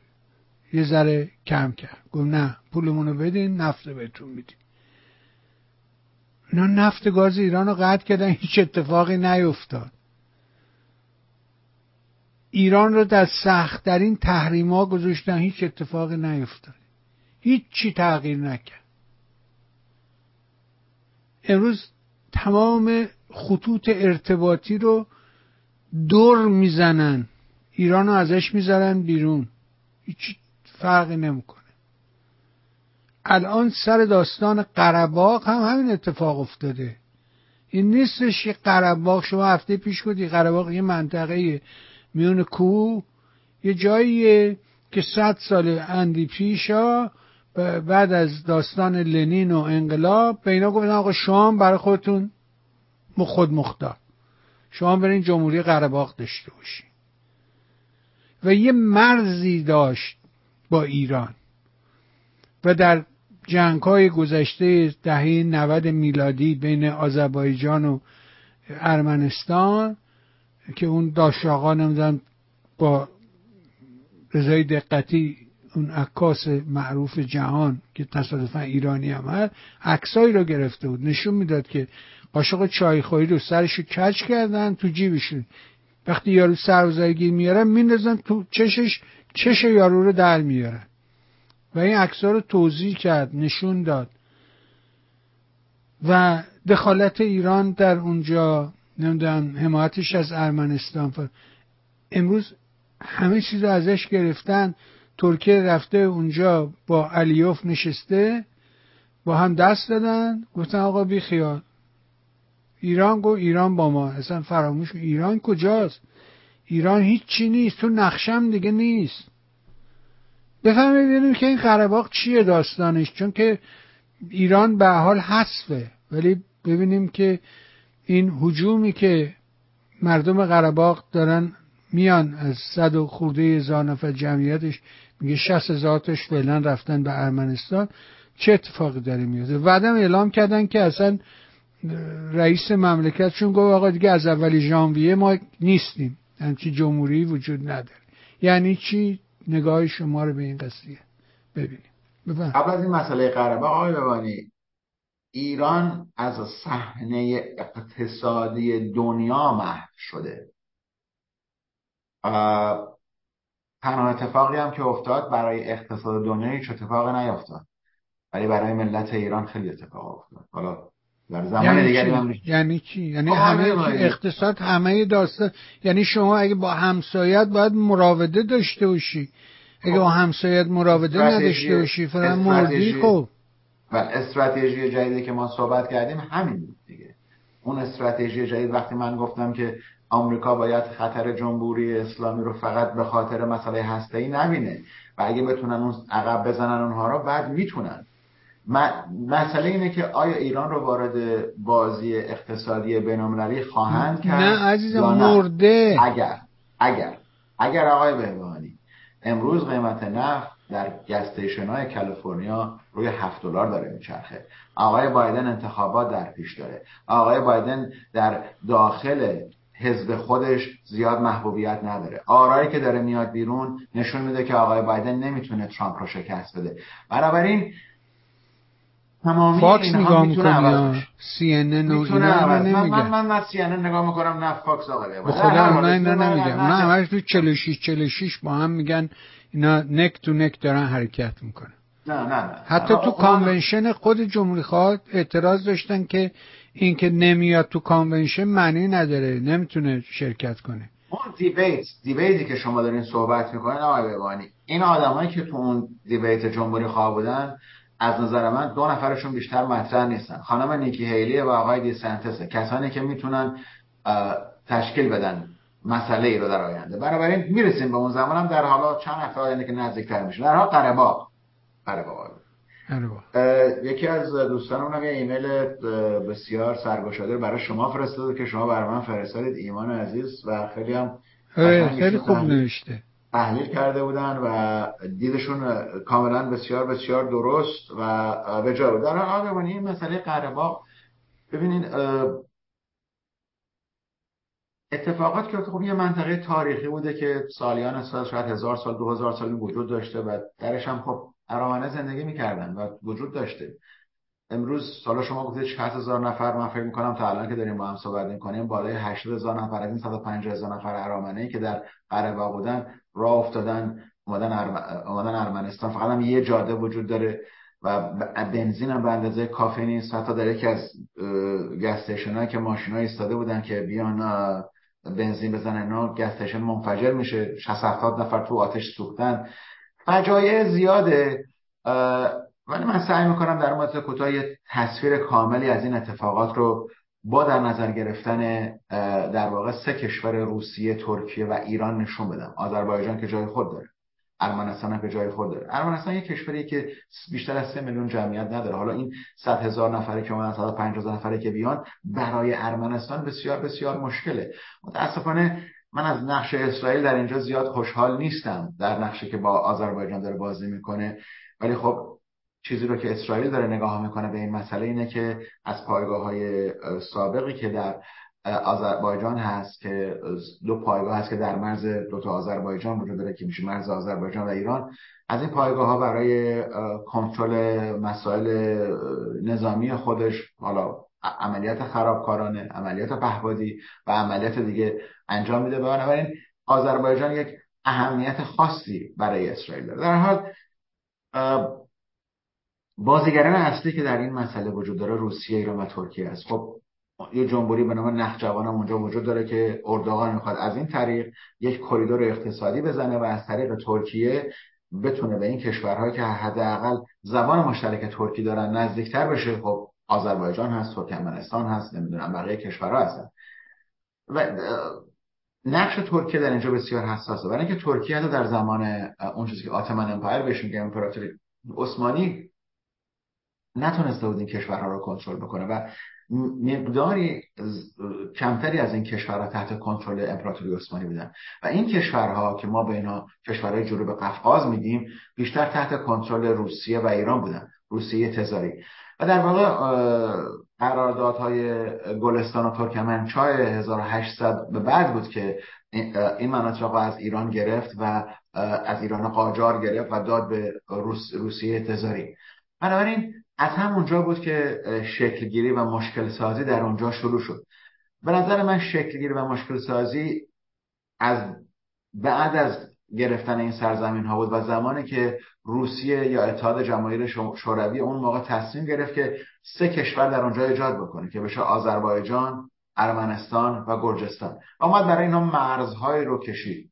S2: یه ذره کم کرد. گفت نه پولمون رو بدین نفت بهتون میدیم. اینا نفت گاز ایران رو قطع کردن هیچ اتفاقی نیفتاد. ایران رو در سختترین تحریما گذاشتن هیچ اتفاقی نیفتاد. هیچ چی تغییر نکرد. امروز تمام خطوط ارتباطی رو دور می‌زنن. ایران رو ازش می‌ذارن بیرون. هیچ فرقی نمی‌کنه. الان سر داستان قرباق هم همین اتفاق افتاده. این نیستش که قرباق شما هفته پیش گفتی قرباق یه منطقه میون کوه یه جاییه که صد سال اندی پیشا بعد از داستان لنین و انقلاب به اینا گفتن آقا شام برای خودتون خود مختار. شما برین جمهوری قرباق داشته باشین. و یه مرزی داشت با ایران. و در جنگ های گذشته دهه 90 میلادی بین آذربایجان و ارمنستان که اون داشاقا نمیدن با رضای دقتی اون عکاس معروف جهان که تصادفا ایرانی هم هست عکسایی رو گرفته بود. نشون می‌داد که قاشق چایخوری رو سرشو کچ کردن تو جیبشون. وقتی یارو سربازایگی میارن میندازن تو چشش چش یارو رو در میارن. و این عکس‌ها رو توضیح کرد نشون داد. و دخالت ایران در اونجا نمی‌دونم حمایتش از ارمنستان فر... امروز همه چیز رو ازش گرفتن. ترکیه رفته اونجا با علیوف نشسته با هم دست دادن. گفتن آقا بی خیال. ایران گو ایران با ما اصلا فراموش ایران کجاست؟ ایران هیچی نیست. تو نقشم دیگه نیست. بفهمیم ببینیم که این قرباق چیه داستانش چون که ایران به حال حذفه. ولی ببینیم که این حجومی که مردم قرباق دارن میان از صد و خورده هزار جمعیتش میگه شست هزارتش فعلا رفتن به ارمنستان چه اتفاقی داره میفته؟ بعدم اعلام کردن که اصلا رئیس مملکتشون گفت آقا دیگه از اول ژانویه ما نیستیم همچی جمهوری وجود نداره. یعنی چی؟ نگاه شما رو به این قضیه ببینیم
S3: قبل از این مسئله قربه آقای ببانی ایران از صحنه اقتصادی دنیا محو شده. تنها اتفاقی هم که افتاد برای اقتصاد دنیا هیچ اتفاقی نیفتاد ولی برای ملت ایران خیلی اتفاق افتاد. حالا در زمان
S2: یعنی
S3: دیگری
S2: یعنی چی؟ یعنی همه چی. اقتصاد همه داستان. یعنی شما اگه با همسایت باید مراوده داشته باشی. اگه
S3: خب.
S2: با همسایت مراوده نداشته باشی فقط مردی خب.
S3: و استراتژی جدیدی که ما صحبت کردیم همین دیگه. اون استراتژی جدید وقتی من گفتم که آمریکا باید خطر جمهوری اسلامی رو فقط به خاطر مسئله هسته‌ای نبینه و اگه بتونن اون عقب بزنن اونها رو بعد می‌تونن. مسئله اینه که آیا ایران رو وارد بازی اقتصادی بین‌المللی خواهند کرد
S2: نه؟ عزیزم؟ مرده.
S3: اگر اگر. اگر آقای بهبهانی امروز قیمت نفت در گستیشن های کالیفرنیا روی 7 دلار داره میچرخه. آقای بایدن انتخابات در پیش داره. آقای بایدن در داخل حزب خودش زیاد محبوبیت نداره. آرایی که داره میاد بیرون نشون میده که آقای بایدن نمی‌تونه ترامپ رو شکست بده. بنابراین تمامی
S2: فاکس
S3: اینها
S2: نگاه می‌کنی. سی ان ان و اینا اینو
S3: من من
S2: نمیگه
S3: من سی نگاه می‌کنم نه فاکس آقای
S2: به. خدا اونا اینا
S3: نه، نه،
S2: نمیگه
S3: نه،
S2: اونا. همش تو 46 46 با هم میگن. اینا نک تو نک دارن حرکت می‌کنن.
S3: نه نه نه.
S2: حتی
S3: آقا-
S2: تو
S3: آقا-
S2: کانونشن خود جمهوری خواه اعتراض داشتن که این که نمیاد تو کانونشن معنی نداره. نمی‌تونه شرکت کنه.
S3: اون دیبیت دیبیتی که شما دارین صحبت می‌کنین آقای بهبانی این آدمایی که تو اون دیبیت جمهوری خواه بودن از نظر من دو نفرشون بیشتر مطرح نیستن. خانم نیکی هیلی و آقای دیسنتسه کسانی که می‌تونن تشکیل بدن مسئله ای رو در آینده. بنابراین می‌رسیم به اون زمان هم در حالا چند هفته آینده که نزدیکتر میشه. در حال قره باغ یکی از دوستانمون یه ایمیل بسیار سرگشاده برای شما فرستاده که شما برای من فرستادید. ایمان عزیز و خیلی هم
S2: آره خیلی. خوب نوشته.
S3: تحلیل کرده بودن و دیدشون کاملا بسیار بسیار درست و به جا بود. در حال بمانی این مسئله ببینید اه، اتفاقات که خب یه منطقه تاریخی بوده که سالیان سال شاید هزار سال دو هزار سال وجود داشته و درش هم خب ارامنه زندگی می‌کردن و وجود داشته. امروز سالا شما گفتید 60 هزار نفر من فکر می‌کنم تا الان که داریم با هم صحبت می‌کنیم بالای 80 هزار نفر از این 150 هزار نفر ارامنه که در قره بودن راه افتادن اومدن, ارم... اومدن ارمنستان. فقط هم یه جاده وجود داره و بنزین هم به اندازه کافی نیست. حتی در یکی از گستشن که ماشین ها ایستاده بودن که بیان بنزین بزنن اینا گستشن منفجر میشه. 60 70 نفر تو آتش سوختن. فجایع زیاده. ولی من سعی می‌کنم در مدت کوتاه تصویر کاملی از این اتفاقات رو با در نظر گرفتن در واقع سه کشور روسیه، ترکیه و ایران نشون بدم. آذربایجان که جای خود داره. ارمنستان هم که جای خود داره. ارمنستان یک کشوری که بیشتر از سه میلیون جمعیت نداره. حالا این صد هزار نفره که اومدن صد پنج هزار نفره که بیان برای ارمنستان بسیار بسیار مشکله. متاسفانه من از نقش اسرائیل در اینجا زیاد خوشحال نیستم در نقشی که با آذربایجان داره بازی می‌کنه. ولی خب چیزی رو که اسرائیل داره نگاه می‌کنه به این مسئله اینه که از پایگاه های سابقی که در آذربایجان هست که دو پایگاه هست که در مرز دو تا آذربایجان وجود داره که میشه مرز آذربایجان و ایران. از این پایگاه ها برای کنترل مسائل نظامی خودش حالا عملیات خرابکارانه عملیات پهبادی و عملیات دیگه انجام میده. بنابراین آذربایجان یک اهمیت خاصی برای اسرائیل داره. در حال بازیگران اصلی که در این مسئله وجود داره روسیه ایران و ترکیه است. خب یه جمهوری به نام نخجوان هم اونجا وجود داره که اردوغان می‌خواد از این طریق یک کریدور اقتصادی بزنه و از طریق ترکیه بتونه به این کشورهایی که حداقل زبان مشترک ترکی دارن نزدیکتر بشه. خب آذربایجان هست ترکمنستان هست نمی‌دونم بقیه کشورها هستن. و نقش ترکیه در اینجا بسیار حساسه. برای اینکه ترکیه حتی در زمان اون چیزی که آتمن امپایر بهش میگه امپراتوری عثمانی نتونسته بود این کشورها رو کنترل بکنه و مقداری کمتری از این کشورها تحت کنترل امپراتوری عثمانی بودن. و این کشورها که ما به اینا کشورهای جنوب قفقاز میگیم بیشتر تحت کنترل روسیه و ایران بودن روسیه تزاری. و در واقع قراردادهای گلستان و ترکمنچای 1800 به بعد بود که این مناطق از ایران گرفت و از ایران قاجار گرفت و داد به روس، روسیه تزاری. بنابراین از همونجا بود که شکلگیری و مشکل سازی در اونجا شروع شد. به نظر من شکلگیری و مشکل سازی از بعد از گرفتن این سرزمین ها بود و زمانی که روسیه یا اتحاد جماهیر شوروی اون موقع تصمیم گرفت که سه کشور در اونجا ایجاد بکنه که بشه آذربایجان، ارمنستان و گرجستان. اومد برای اینا مرزهایی رو کشید.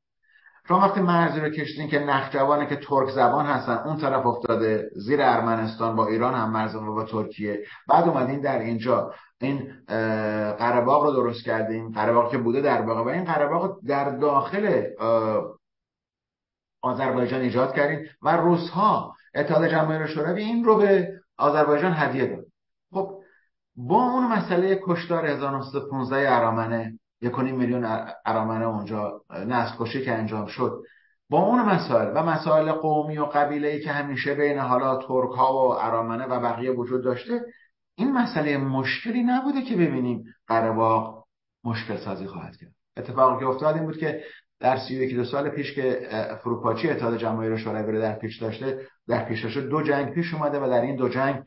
S3: شما وقتی مرزی رو کشیدین که نخجوانه که ترک زبان هستن اون طرف افتاده زیر ارمنستان با ایران هم مرز و با ترکیه. بعد اومدین در اینجا. این قرباق رو درست کردیم قرباق که بوده در واقع و این قرباق در داخل آذربایجان ایجاد کردیم و روس ها اتحاد جماهیر شوروی این رو به آذربایجان هدیه داد. خب با اون مسئله کشتار 1915 ارامنه یک میلیون ارامنه اونجا نسل کشی که انجام شد. با اون مسائل و مسائل قومی و قبیله ای که همیشه بین حالا ترک ها و ارامنه و بقیه وجود داشته این مسئله مشکلی نبوده که ببینیم قرباق مشکل سازی خواهد کرد. اتفاقی که افتاد این بود که در سی و دو سال پیش که فروپاچی اتحاد جماهیر شوروی در پیش داشته در پیش داشته دو جنگ پیش اومده و در این دو جنگ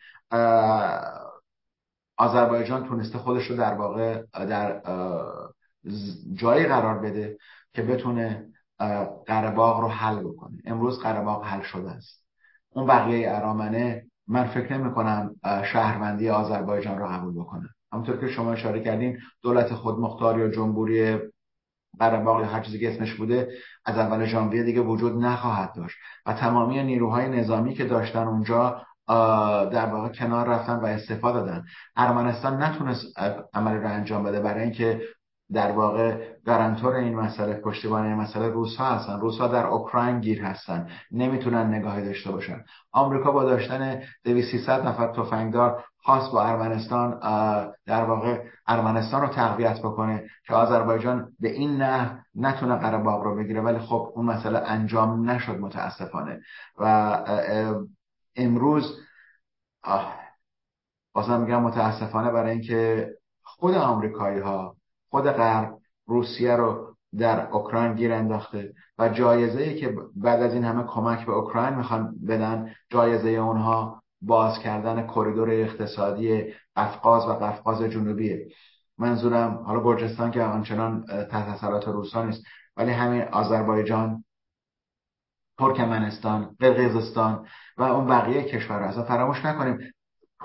S3: آذربایجان تونسته خودش رو در واقع در جایی قرار بده که بتونه قرباق رو حل بکنه. امروز قرباق حل شده است. اون بقیه ارامنه من فکر نمی کنم شهروندی آذربایجان رو قبول بکنه. همونطور که شما اشاره کردین دولت خودمختار یا جمهوری قرباق یا هر چیزی که اسمش بوده از اول ژانویه دیگه وجود نخواهد داشت. و تمامی نیروهای نظامی که داشتن اونجا در واقع کنار رفتن و استفاده دادن. ارمنستان نتونست عمل رو انجام بده برای اینکه در واقع گارانتور این مسئله پشتیبان این مسئله روس ها هستن. روس در اوکراین گیر هستن. نمی‌تونن نگاهی داشته باشن. آمریکا با داشتن 2300 نفر تفنگدار خاص با ارمنستان در واقع ارمنستان رو تقویت بکنه که آذربایجان به این نه نتونه قرباق رو بگیره. ولی خب اون مسئله انجام نشد متاسفانه. و امروز بازم میگم متاسفانه برای اینکه خود آمریکایی ها خود غرب روسیه رو در اوکراین گیر انداخته و جایزه ای که بعد از این همه کمک به اوکراین می‌خوان بدن جایزه اونها باز کردن کریدور اقتصادی قفقاز و قفقاز جنوبیه. منظورم حالا گرجستان که آنچنان تحت اثرات روسا نیست ولی همین آذربایجان ترکمنستان قرقیزستان و اون بقیه کشورها. اصلا فراموش نکنیم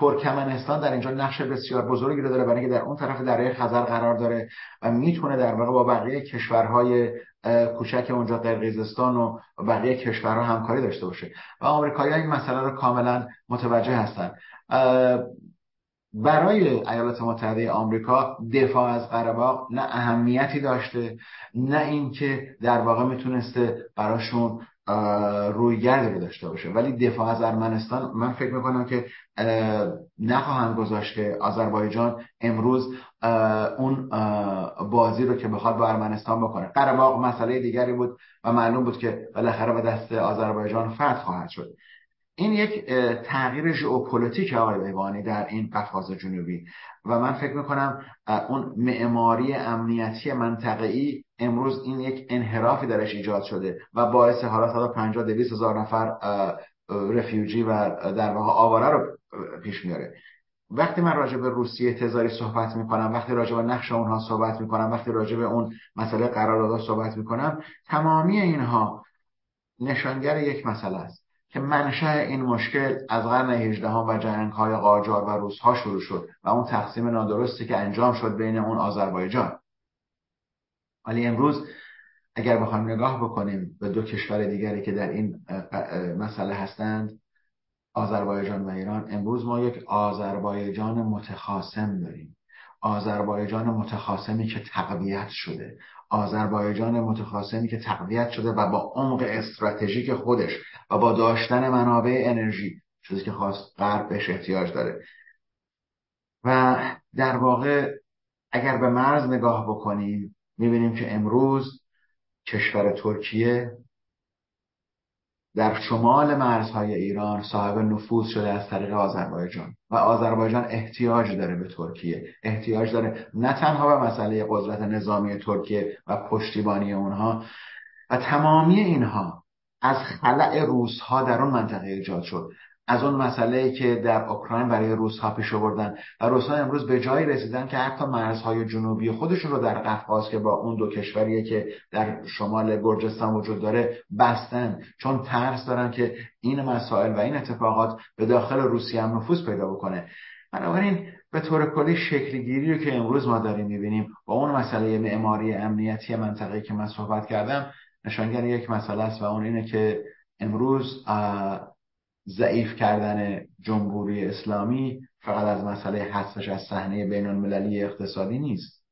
S3: ترکمنستان در اینجا نقش بسیار بزرگی رو داره برای اینکه در اون طرف دره خزر قرار داره و می‌تونه در واقع با بقیه کشورهای کوچک اونجا قرقیزستان و بقیه کشورها همکاری داشته باشه. و آمریکایی‌ها این مسئله رو کاملا متوجه هستن. برای ایالات متحده آمریکا دفاع از قرباق نه اهمیتی داشته نه اینکه در واقع می‌تونسته براشون رویگردی رو داشته باشه. ولی دفاع از ارمنستان من فکر می‌کنم که نخواهند گذاشت که آذربایجان امروز اون بازی رو که بخواد با ارمنستان بکنه. قرباق مسئله دیگری بود و معلوم بود که بالاخره به دست آذربایجان فتح خواهد شد. این یک تغییر ژئوپلیتیک آقای ایوانی در این قفقاز جنوبی. و من فکر می‌کنم اون معماری امنیتی ای امروز این یک انحرافی درش ایجاد شده و باعث حالا 150 200 هزار نفر refugee و در واقع آواره رو پیش میاره. وقتی من راجع به روسیه تزاری صحبت می‌کنم وقتی راجع به نقش اونها صحبت می‌کنم وقتی راجع به اون مسئله قراردادها صحبت می‌کنم تمامی اینها نشانگر یک مسئله است که منشأ این مشکل از قرن 18 و جنگ های قاجار و روسها شروع شد و اون تقسیم نادرستی که انجام شد بین اون آذربایجان. ولی امروز اگر بخوایم نگاه بکنیم به دو کشور دیگری که در این مسئله هستند آذربایجان و ایران امروز ما یک آذربایجان متخاصم داریم. آذربایجان متخاصمی که تقویت شده. آذربایجان متخاصمی که تقویت شده و با عمق استراتژیک خودش و با داشتن منابع انرژی چیزی که خواست غرب بهش احتیاج داره. و در واقع اگر به مرز نگاه بکنیم می‌بینیم که امروز کشور ترکیه در شمال مرزهای ایران صاحب نفوذ شده از طریق آذربایجان و آذربایجان احتیاج داره به ترکیه احتیاج داره نه تنها به مسئله قدرت نظامی ترکیه و پشتیبانی اونها و تمامی اینها از خلع روس ها در اون منطقه ایجاد شد. از اون مسئله که در اوکراین برای روسها پیش آوردن. و روسها امروز به جایی رسیدن که حتی مرزهای جنوبی خودشون رو در قفقاز که با اون دو کشوریه که در شمال گرجستان وجود داره بستن. چون ترس دارن که این مسائل و این اتفاقات به داخل روسیه هم نفوذ پیدا بکنه. بنابراین به طور کلی شکلگیری رو که امروز ما داریم می‌بینیم با اون مسئله معماری امنیتی منطقه که من صحبت کردم نشانگر یک مسئله است و اون اینه که امروز ضعیف کردن جمهوری اسلامی فقط از مسئله حذفش از صحنه بین المللی اقتصادی نیست.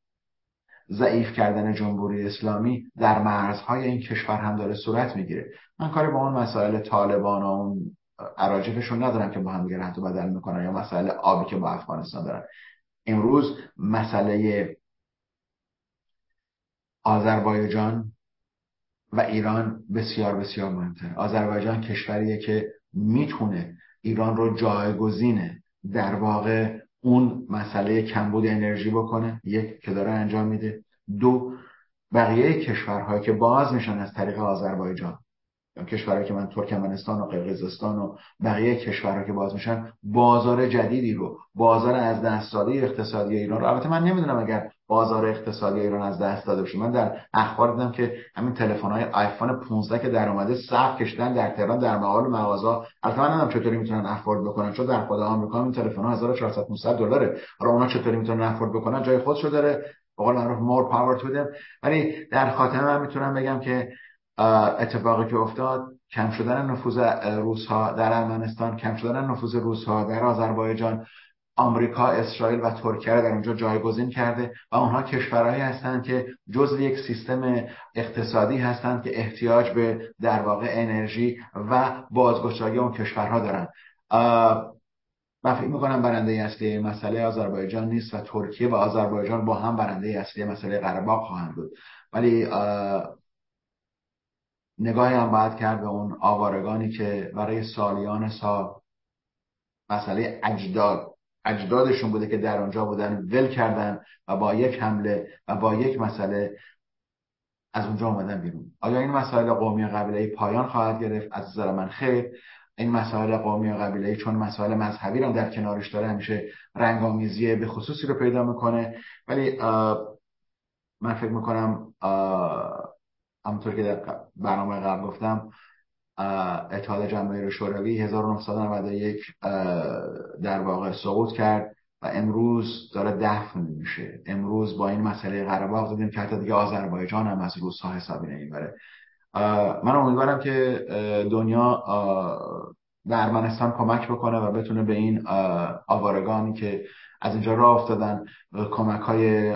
S3: ضعیف کردن جمهوری اسلامی در مرزهای این کشور هم داره صورت می‌گیره. من کاری با اون مسائل طالبان و اون عراجفشون ندارم که با هم دیگه و بدل می‌کنن یا مسئله آبی که با افغانستان دارن. امروز مسئله آذربایجان و ایران بسیار بسیار مهمتر آذربایجان کشوریه که می‌تونه ایران رو جایگزینه. در واقع اون مسئله کمبود انرژی بکنه یک که داره انجام میده. دو بقیه کشورهایی که باز میشن از طریق آذربایجان کشورهایی که من ترکمنستان و قرقیزستان و بقیه کشورها که باز میشن بازار جدیدی رو بازار از دست داده اقتصادی ایران رو. البته من نمی‌دونم اگر بازار اقتصادی ایران از دست داده بشه من در اخبار دیدم که همین تلفن های آیفون 15 که در اومده صف کشیدن در تهران در مقال مغازه البته من چطوری می‌تونن افورد بکنن. چون در خود آمریکا این تلفن ها 1400 500 دلاره. حالا اونا چطوری می‌تونن افورد بکنن؟ جای خودشو داره. به قول معروف مور پاور تو ولی در خاتمه من می‌تونم بگم که اتفاقی که افتاد کم شدن نفوذ روس ها در ارمنستان کم شدن نفوذ روس ها در آذربایجان. آمریکا، اسرائیل و ترکیه رو در اونجا جایگزین کرده و اونها کشورهایی هستند که جزء یک سیستم اقتصادی هستند که احتیاج به در واقع انرژی و بازگشایی اون کشورها دارن. من فکر می‌کنم برنده اصلی مسئله آذربایجان نیست و ترکیه و آذربایجان با هم برنده اصلی مسئله قره خواهند بود. ولی نگاهی هم باید کرد به اون آوارگانی که برای سالیان سال مسئله اجداد اجدادشون بوده که در آنجا بودن ول کردن و با یک حمله و با یک مسئله از اونجا آمدن بیرون. آیا این مسائل قومی قبیله پایان خواهد گرفت؟ از نظر من خیر. این مسائل قومی و قبیله چون مسائل مذهبی رو در کنارش داره همیشه رنگامیزی به خصوصی رو پیدا می‌کنه. ولی من فکر می‌کنم همونطور که در برنامه قبل گفتم اتحاد جماهیر شوروی 1991 در واقع سقوط کرد و امروز داره دفن میشه. امروز با این مسئله قره دیدیم که حتی دیگه آذربایجان هم از روسها حسابی نمی‌بره. من امیدوارم که دنیا در ارمنستان کمک بکنه و بتونه به این آوارگانی که از اینجا راه افتادن کمک های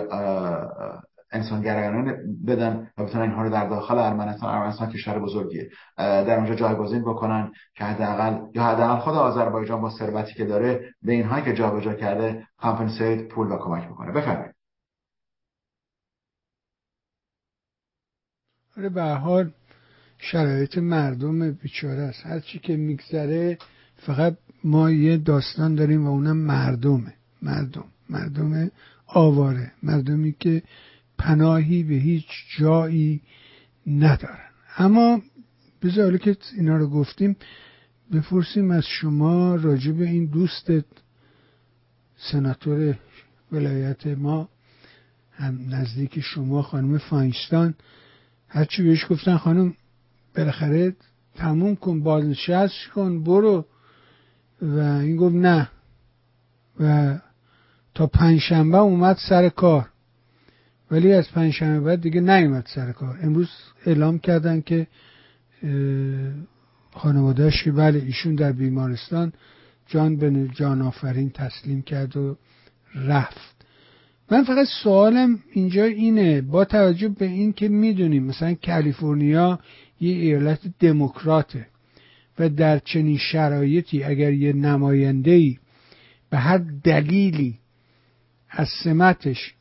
S3: انسانگرایانه بدن و بتونن اینها رو در داخل ارمنستان ارمنستان کشور بزرگیه. در اونجا جایگزین بکنن که حداقل یا حداقل خود آذربایجان با ثروتی که داره به اینهایی که جابجا کرده کامپنسیت پول و کمک بکنه. بفرمایید.
S2: آره به حال شرایط مردم بیچاره است. هر چی که میگذره فقط ما یه داستان داریم و اونم مردمه. مردم. مردم آواره. مردمی که پناهی به هیچ جایی ندارن. اما بذار که اینا رو گفتیم بپرسیم از شما راجع به این دوستت سناتور ولایت ما هم نزدیک شما خانم فاینشتان هرچی بهش گفتن خانم بالاخره تموم کن بازنشست کن برو. و این گفت نه. و تا پنجشنبه اومد سر کار. ولی از پنجشنبه بعد دیگه نیومد سر کار. امروز اعلام کردن که خانوادهش که بله ایشون در بیمارستان جان به جان آفرین تسلیم کرد و رفت. من فقط سوالم اینجا اینه با توجه به این که می‌دونیم مثلا کالیفرنیا یه ایالت دموکراته و در چنین شرایطی اگر یه نماینده به هر دلیلی از سمتش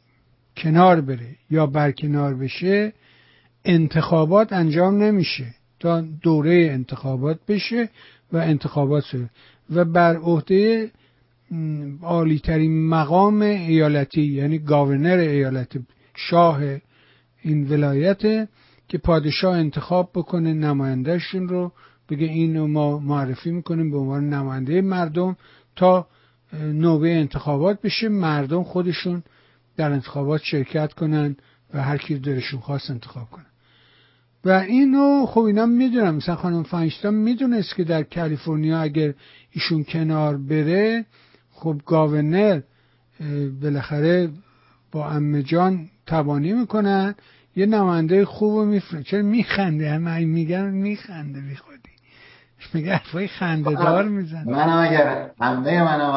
S2: کنار بره یا برکنار بشه انتخابات انجام نمیشه. تا دوره انتخابات بشه و انتخابات شده. و بر عهده عالیترین مقام ایالتی یعنی گاورنر ایالت شاه این ولایت که پادشاه انتخاب بکنه نمایندهشون رو بگه اینو ما معرفی می‌کنیم به عنوان نماینده مردم تا نوبه انتخابات بشه مردم خودشون در انتخابات شرکت کنن و هر کی دلشون خواست انتخاب کنن. و اینو خب اینا می‌دونم مثلا خانم فاینشتان می‌دونست که در کالیفرنیا اگر ایشون کنار بره خب گاورنر بالاخره با امه جان تبانی می‌کنن. یه نماینده خوب میفرن چرا میخنده؟ همه میگن میخنده بی خودی. میگه؟ حرفای خنده دار میزن
S3: منم اگر امه منم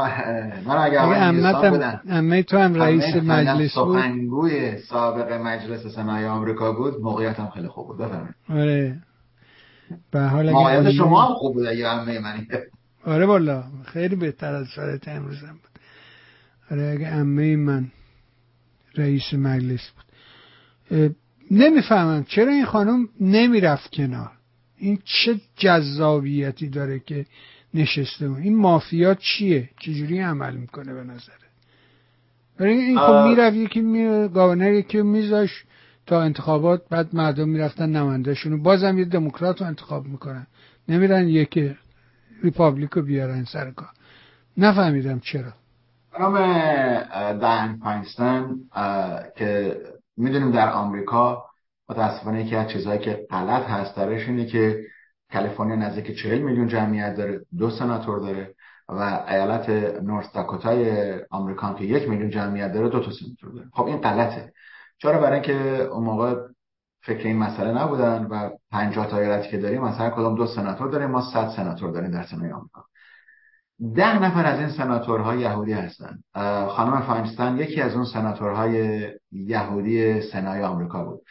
S3: منم اگر
S2: امه امه تو هم رئیس مجلس بود.
S3: سخنگوی سابق مجلس سنای آمریکا بود موقعیتم خیلی خوب بود بفرمایید.
S2: آره. به حال
S3: موقعیت شما هم خوب بود یا امه منی.
S2: آره والا خیلی بهتر از شرایط امروزم بود. آره اگه امه من رئیس مجلس بود. نمی‌فهمم چرا این خانم نمی‌رفت کنار. این چه جذابیتی داره که نشسته این مافیا چیه؟ چجوری عمل می‌کنه به نظره برای این خب می‌رفت یکی می گاورنر یکی میذاش تا انتخابات بعد مردم می‌رفتن نمایندهشون بازم یه دموکرات رو انتخاب می‌کنن. نمیرن یکی Republican رو بیارن سر کار. نفهمیدم چرا.
S3: خانم دایان فاینستن که می‌دونیم در آمریکا متاسفانه یکی از چیزهایی که غلط هست درش اینه که کالیفرنیا نزدیک 40 میلیون جمعیت داره دو سناتور داره و ایالت نورث داکوتای آمریکا که یک میلیون جمعیت داره دو تا سناتور داره. خب این غلطه. چرا برای اینکه اون موقع فکر این مسئله نبودن و 50 تا ایالتی که داریم مثلا کدام دو سناتور داریم ما 100 سناتور داریم در سنای آمریکا. ده نفر از این سناتورها یهودی هستند خانم فاینستان یکی از اون سناتورهای یهودی سنای آمریکا بود.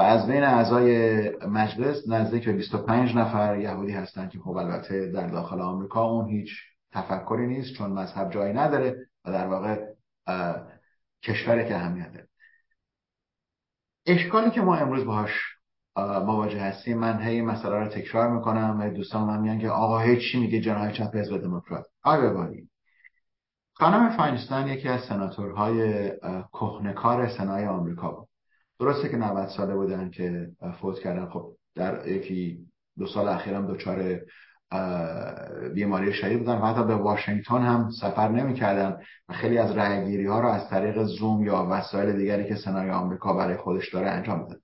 S3: و از بین اعضای مجلس نزدیک به 25 نفر یهودی هستند که خب البته در داخل آمریکا اون هیچ تفکری نیست چون مذهب جایی نداره و در واقع کشور که اهمیت داره. اشکالی که ما امروز باهاش مواجه هستیم من هی مسئله رو تکرار می‌کنم و دوستان من میگن که آقا هیچ چی میگه جناح چپ حزب دموکرات؟ آقا بباری خانم فاینستان یکی از سناتورهای کهنکار سنای آمریکا بود. درسته که 90 ساله بودن که فوت کردن. خب در یکی دو سال اخیرم دچار بیماری شدید بودن و حتی به واشنگتن هم سفر نمی‌کردن و خیلی از رأیگیری ها رو از طریق زوم یا وسایل دیگری که سنای آمریکا برای خودش داره انجام میدن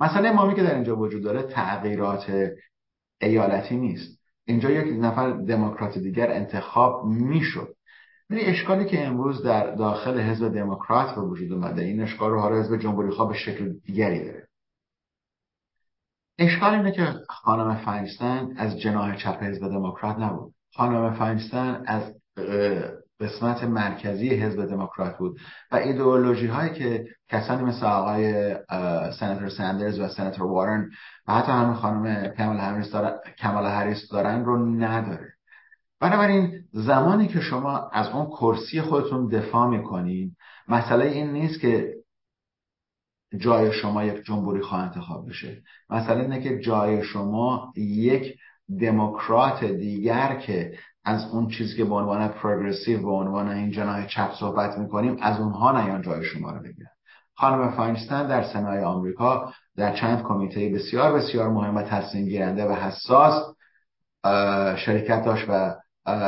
S3: مسئله مهمی که در اینجا وجود داره تغییرات ایالتی نیست. اینجا یک نفر دموکرات دیگر انتخاب می‌شد. ولی اشکالی که امروز در داخل حزب دموکرات به وجود اومده این اشکال رو حالا حزب جمهوری خواه به شکل دیگری داره. اشکال اینه که خانم فاینستن از جناح چپ حزب دموکرات نبود. خانم فاینستن از قسمت مرکزی حزب دموکرات بود و ایدئولوژی هایی که کسانی مثل آقای سناتور سندرز و سناتور وارن و حتی همین خانم کمال هریس دارن رو نداره. بنابراین زمانی که شما از اون کرسی خودتون دفاع می‌کنین مسئله این نیست که جای شما یک جمهوری خواه انتخاب بشه. مسئله اینه که جای شما یک دموکرات دیگر که از اون چیزی که به عنوان پروگرسیو به عنوان این جناح چپ صحبت می‌کنیم از اونها نیان جای شما رو بگیرن. خانم فاینستن در سنای آمریکا در چند کمیته بسیار بسیار مهم و تصمیم گیرنده و حساس شرکت داشت و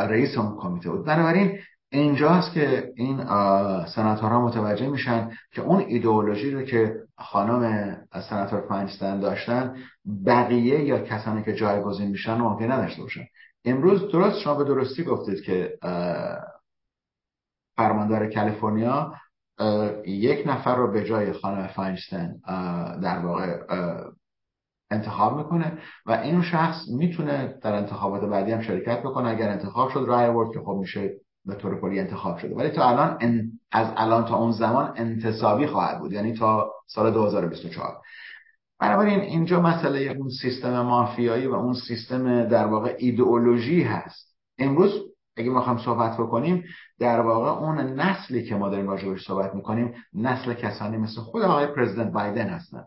S3: رئیس اون کمیته بود. بنابراین اینجاست که این سناتورها متوجه میشن که اون ایدئولوژی رو که خانم سناتور فاینستن داشتن بقیه یا کسانی که جایگزین میشن ممکن نداشته باشن. امروز درست شما به درستی گفتید که فرماندار کالیفرنیا یک نفر رو به جای خانم فاینستن در واقع انتخاب می‌کنه و این شخص می‌تونه در انتخابات بعدی هم شرکت بکنه. اگر انتخاب شد رای آورد که خب میشه به طور کلی انتخاب شده. ولی تا الان از الان تا اون زمان انتصابی خواهد بود یعنی تا سال 2024 بنابراین اینجا مسئله اون سیستم مافیایی و اون سیستم در واقع ایدئولوژی هست. امروز اگه ما صحبت بکنیم در واقع اون نسلی که ما داریم راجبش صحبت می‌کنیم نسل کسانی مثل خود آقای پرزیدنت بایدن هستن.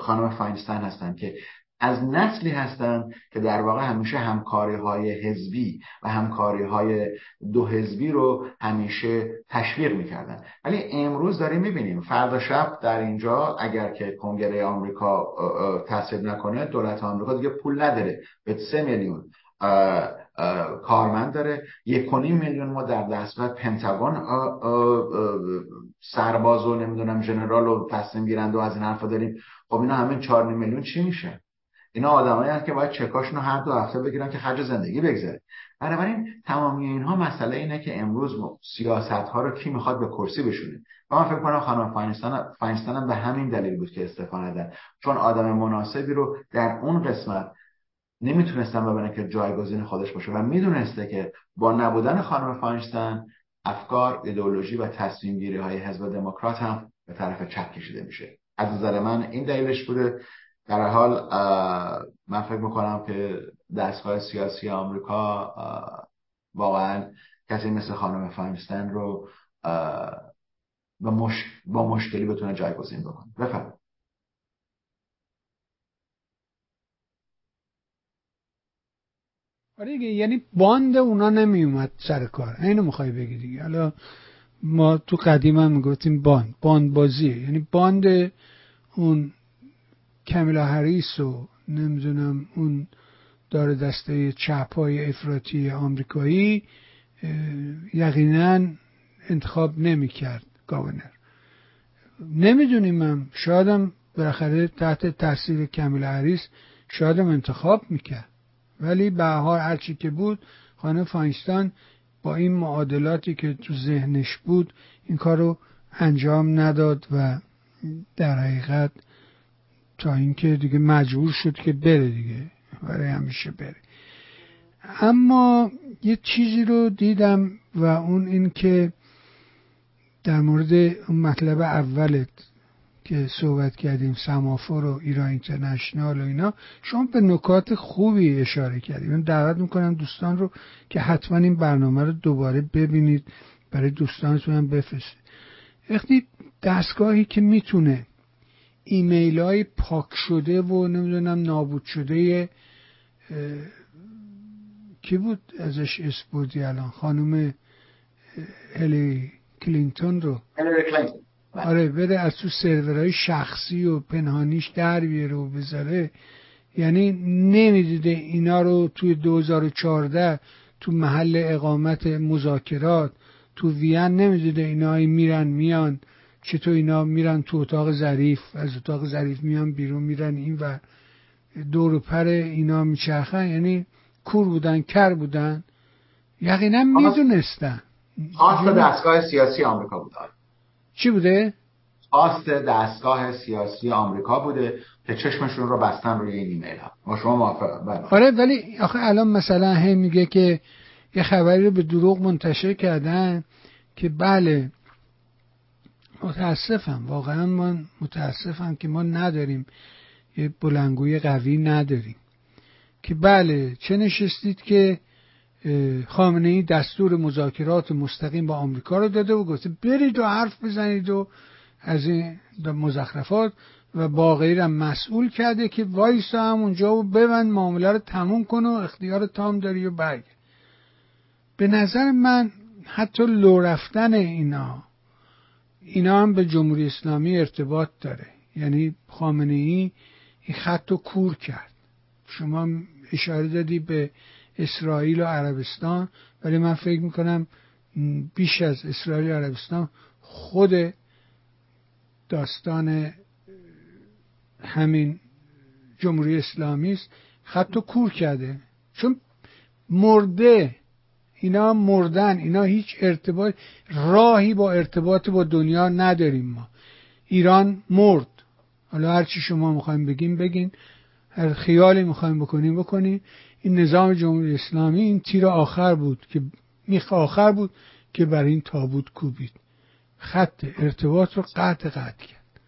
S3: خانم فاینستان هستن که از نسلی هستند که در واقع همیشه همکاری های حزبی و همکاری های دو حزبی رو همیشه تشویق می‌کردن. ولی امروز داریم می‌بینیم فردا شب در اینجا اگر که کنگره آمریکا تصویب نکنه دولت آمریکا دیگه پول نداره. به سه میلیون کارمند داره. یک میلیون ما در دستگاه پنتاگون سرباز و نمی‌دونم جنرال و تصمیم گیرند و از این حرفا داریم. خب اینا همه چهار میلیون چی میشه؟ اینا آدمایی که باید چکاشون رو هر دو هفته بگیرن که خرج زندگی بگذره. بنابراین تمامی اینها مسئله اینه که امروز سیاست ها رو کی می‌خواد به کرسی بشونه. و من فکر کنم خانم فاینستان هم به همین دلیل بود که استفاده ندن چون آدم مناسبی رو در اون قسمت نمی‌تونستن ببینن که جایگزین خودش باشه و می‌دونسته که با نبودن خانم فاینستان افکار ایدئولوژی و تصمیم گیری های حزب دموکرات هم به طرف چپ کشیده میشه. از نظر من این دلیلش بوده. در حال من فکر می‌کنم که دستگاه سیاسی آمریکا واقعا کسی مثل خانم فاینستن رو با, مش... با مشکلی بتونه جایگزین بکنه. بفرمایید.
S2: آره دیگه یعنی باند اونا نمی اومد سر کار. اینو می‌خوای بگی دیگه. حالا ما تو قدیم هم می‌گفتیم باند. باند بازیه. یعنی باند اون کمیلا هریس و نمی‌دونم اون داره دسته چپ های افراطی آمریکایی یقینا انتخاب نمی‌کرد گاونر نمی‌دونیم هم شایدم بالاخره تحت تاثیر کمیلا هریس شایدم انتخاب می‌کرد. ولی به حال هرچی که بود خانه فاینستان با این معادلاتی که تو ذهنش بود این کار رو انجام نداد و در حقیقت تا اینکه دیگه مجبور شد که بره دیگه برای همیشه بره. اما یه چیزی رو دیدم و اون این که در مورد اون مطلب اولت که صحبت کردیم سمافور و ایران اینترنشنال و اینا شما به نکات خوبی اشاره کردیم. من دعوت می‌کنم دوستان رو که حتما این برنامه رو دوباره ببینید برای دوستانتون هم بفرستید. وقتی دستگاهی که می‌تونه ایمیل های پاک شده و نمی‌دونم نابود شده کی بود ازش اسپودی الان؟ خانم هلی کلینتون رو؟ آره بره از تو سرورهای شخصی و پنهانیش در بیاره و بذاره. یعنی نمی‌دیده اینا رو توی 2014 تو محل اقامت مذاکرات تو وین نمی‌دیده اینا میرن میان چطور اینا میرن تو اتاق ظریف از اتاق ظریف میان بیرون میرن این و دور و پر اینا میچرخن یعنی کور بودن کر بودن. یقینا می‌دونستن.
S3: خواست دستگاه سیاسی آمریکا بود.
S2: چی بوده؟
S3: خواست دستگاه سیاسی آمریکا بوده که چشمشون رو بستن روی این ایمیل ها ما شما موافق
S2: بله. آره ولی آخه الان مثلا هی میگه که یه خبری رو به دروغ منتشر کردن که بله متاسفم واقعا من متاسفم که ما نداریم یه بلنگوی قوی نداریم که بله چه نشستید که خامنه ای دستور مذاکرات مستقیم با آمریکا رو داده و گفته برید و حرف بزنید و از این مزخرفات. و باقی هم مسئول کرده که وایسا هم اونجا و ببند معامله رو تموم کن و اختیار تام داری و برگ به نظر من حتی لو رفتن اینا اینا هم به جمهوری اسلامی ارتباط داره. یعنی خامنه ای این خط رو کور کرد. شما اشاره دادی به اسرائیل و عربستان. ولی من فکر می‌کنم بیش از اسرائیل و عربستان خود داستان همین جمهوری اسلامی است. خط کور کرده. چون مرده اینا مردن. اینا هیچ ارتباط راهی با ارتباط با دنیا نداریم ما. ایران مرد. حالا هرچی شما می‌خوایم بگیم بگین. هر خیالی می‌خوایم بکنیم بکنیم. این نظام جمهوری اسلامی این تیر آخر بود که میخ آخر بود که بر این تابوت کوبید. خط ارتباط رو قطع قطع کرد.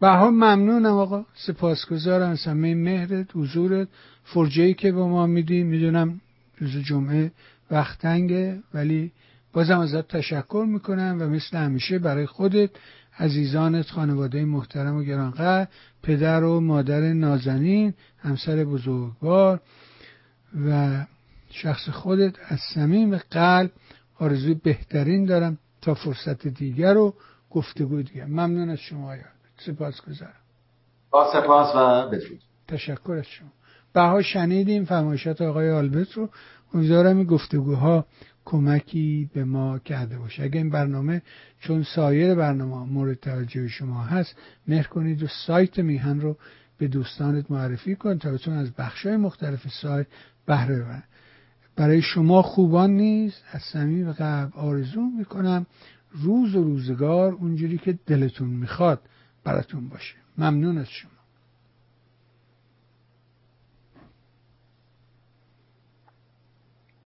S2: به حال ممنونم آقا. سپاسگزارم. از همه مهرت حضورت. فرجه که به ما میدی. می‌دونم روز جمعه وقت تنگه ولی بازم ازت تشکر می‌کنم و مثل همیشه برای خودت عزیزانت خانواده محترم و گرانقدر پدر و مادر نازنین همسر بزرگوار و شخص خودت از صمیم قلب آرزوی بهترین دارم تا فرصت دیگر و گفتگو دیگر. ممنون از شما یاد سپاس گذارم
S3: با سپاس و بدرود.
S2: تشکر از شما. بها شنیدیم فرمایشات آقای آلبرت رو. امیدوارم این گفتگوها کمکی به ما کرده باشه. اگه این برنامه چون سایر برنامه مورد توجه شما هست مهر کنید و سایت میهن رو به دوستانت معرفی کن تا بتون از بخشای مختلف سایت بهره ببرن برای شما خوبان نیست از صمیم قلب آرزو می‌کنم روز و روزگار اونجوری که دلتون می‌خواد براتون باشه. ممنون از شما.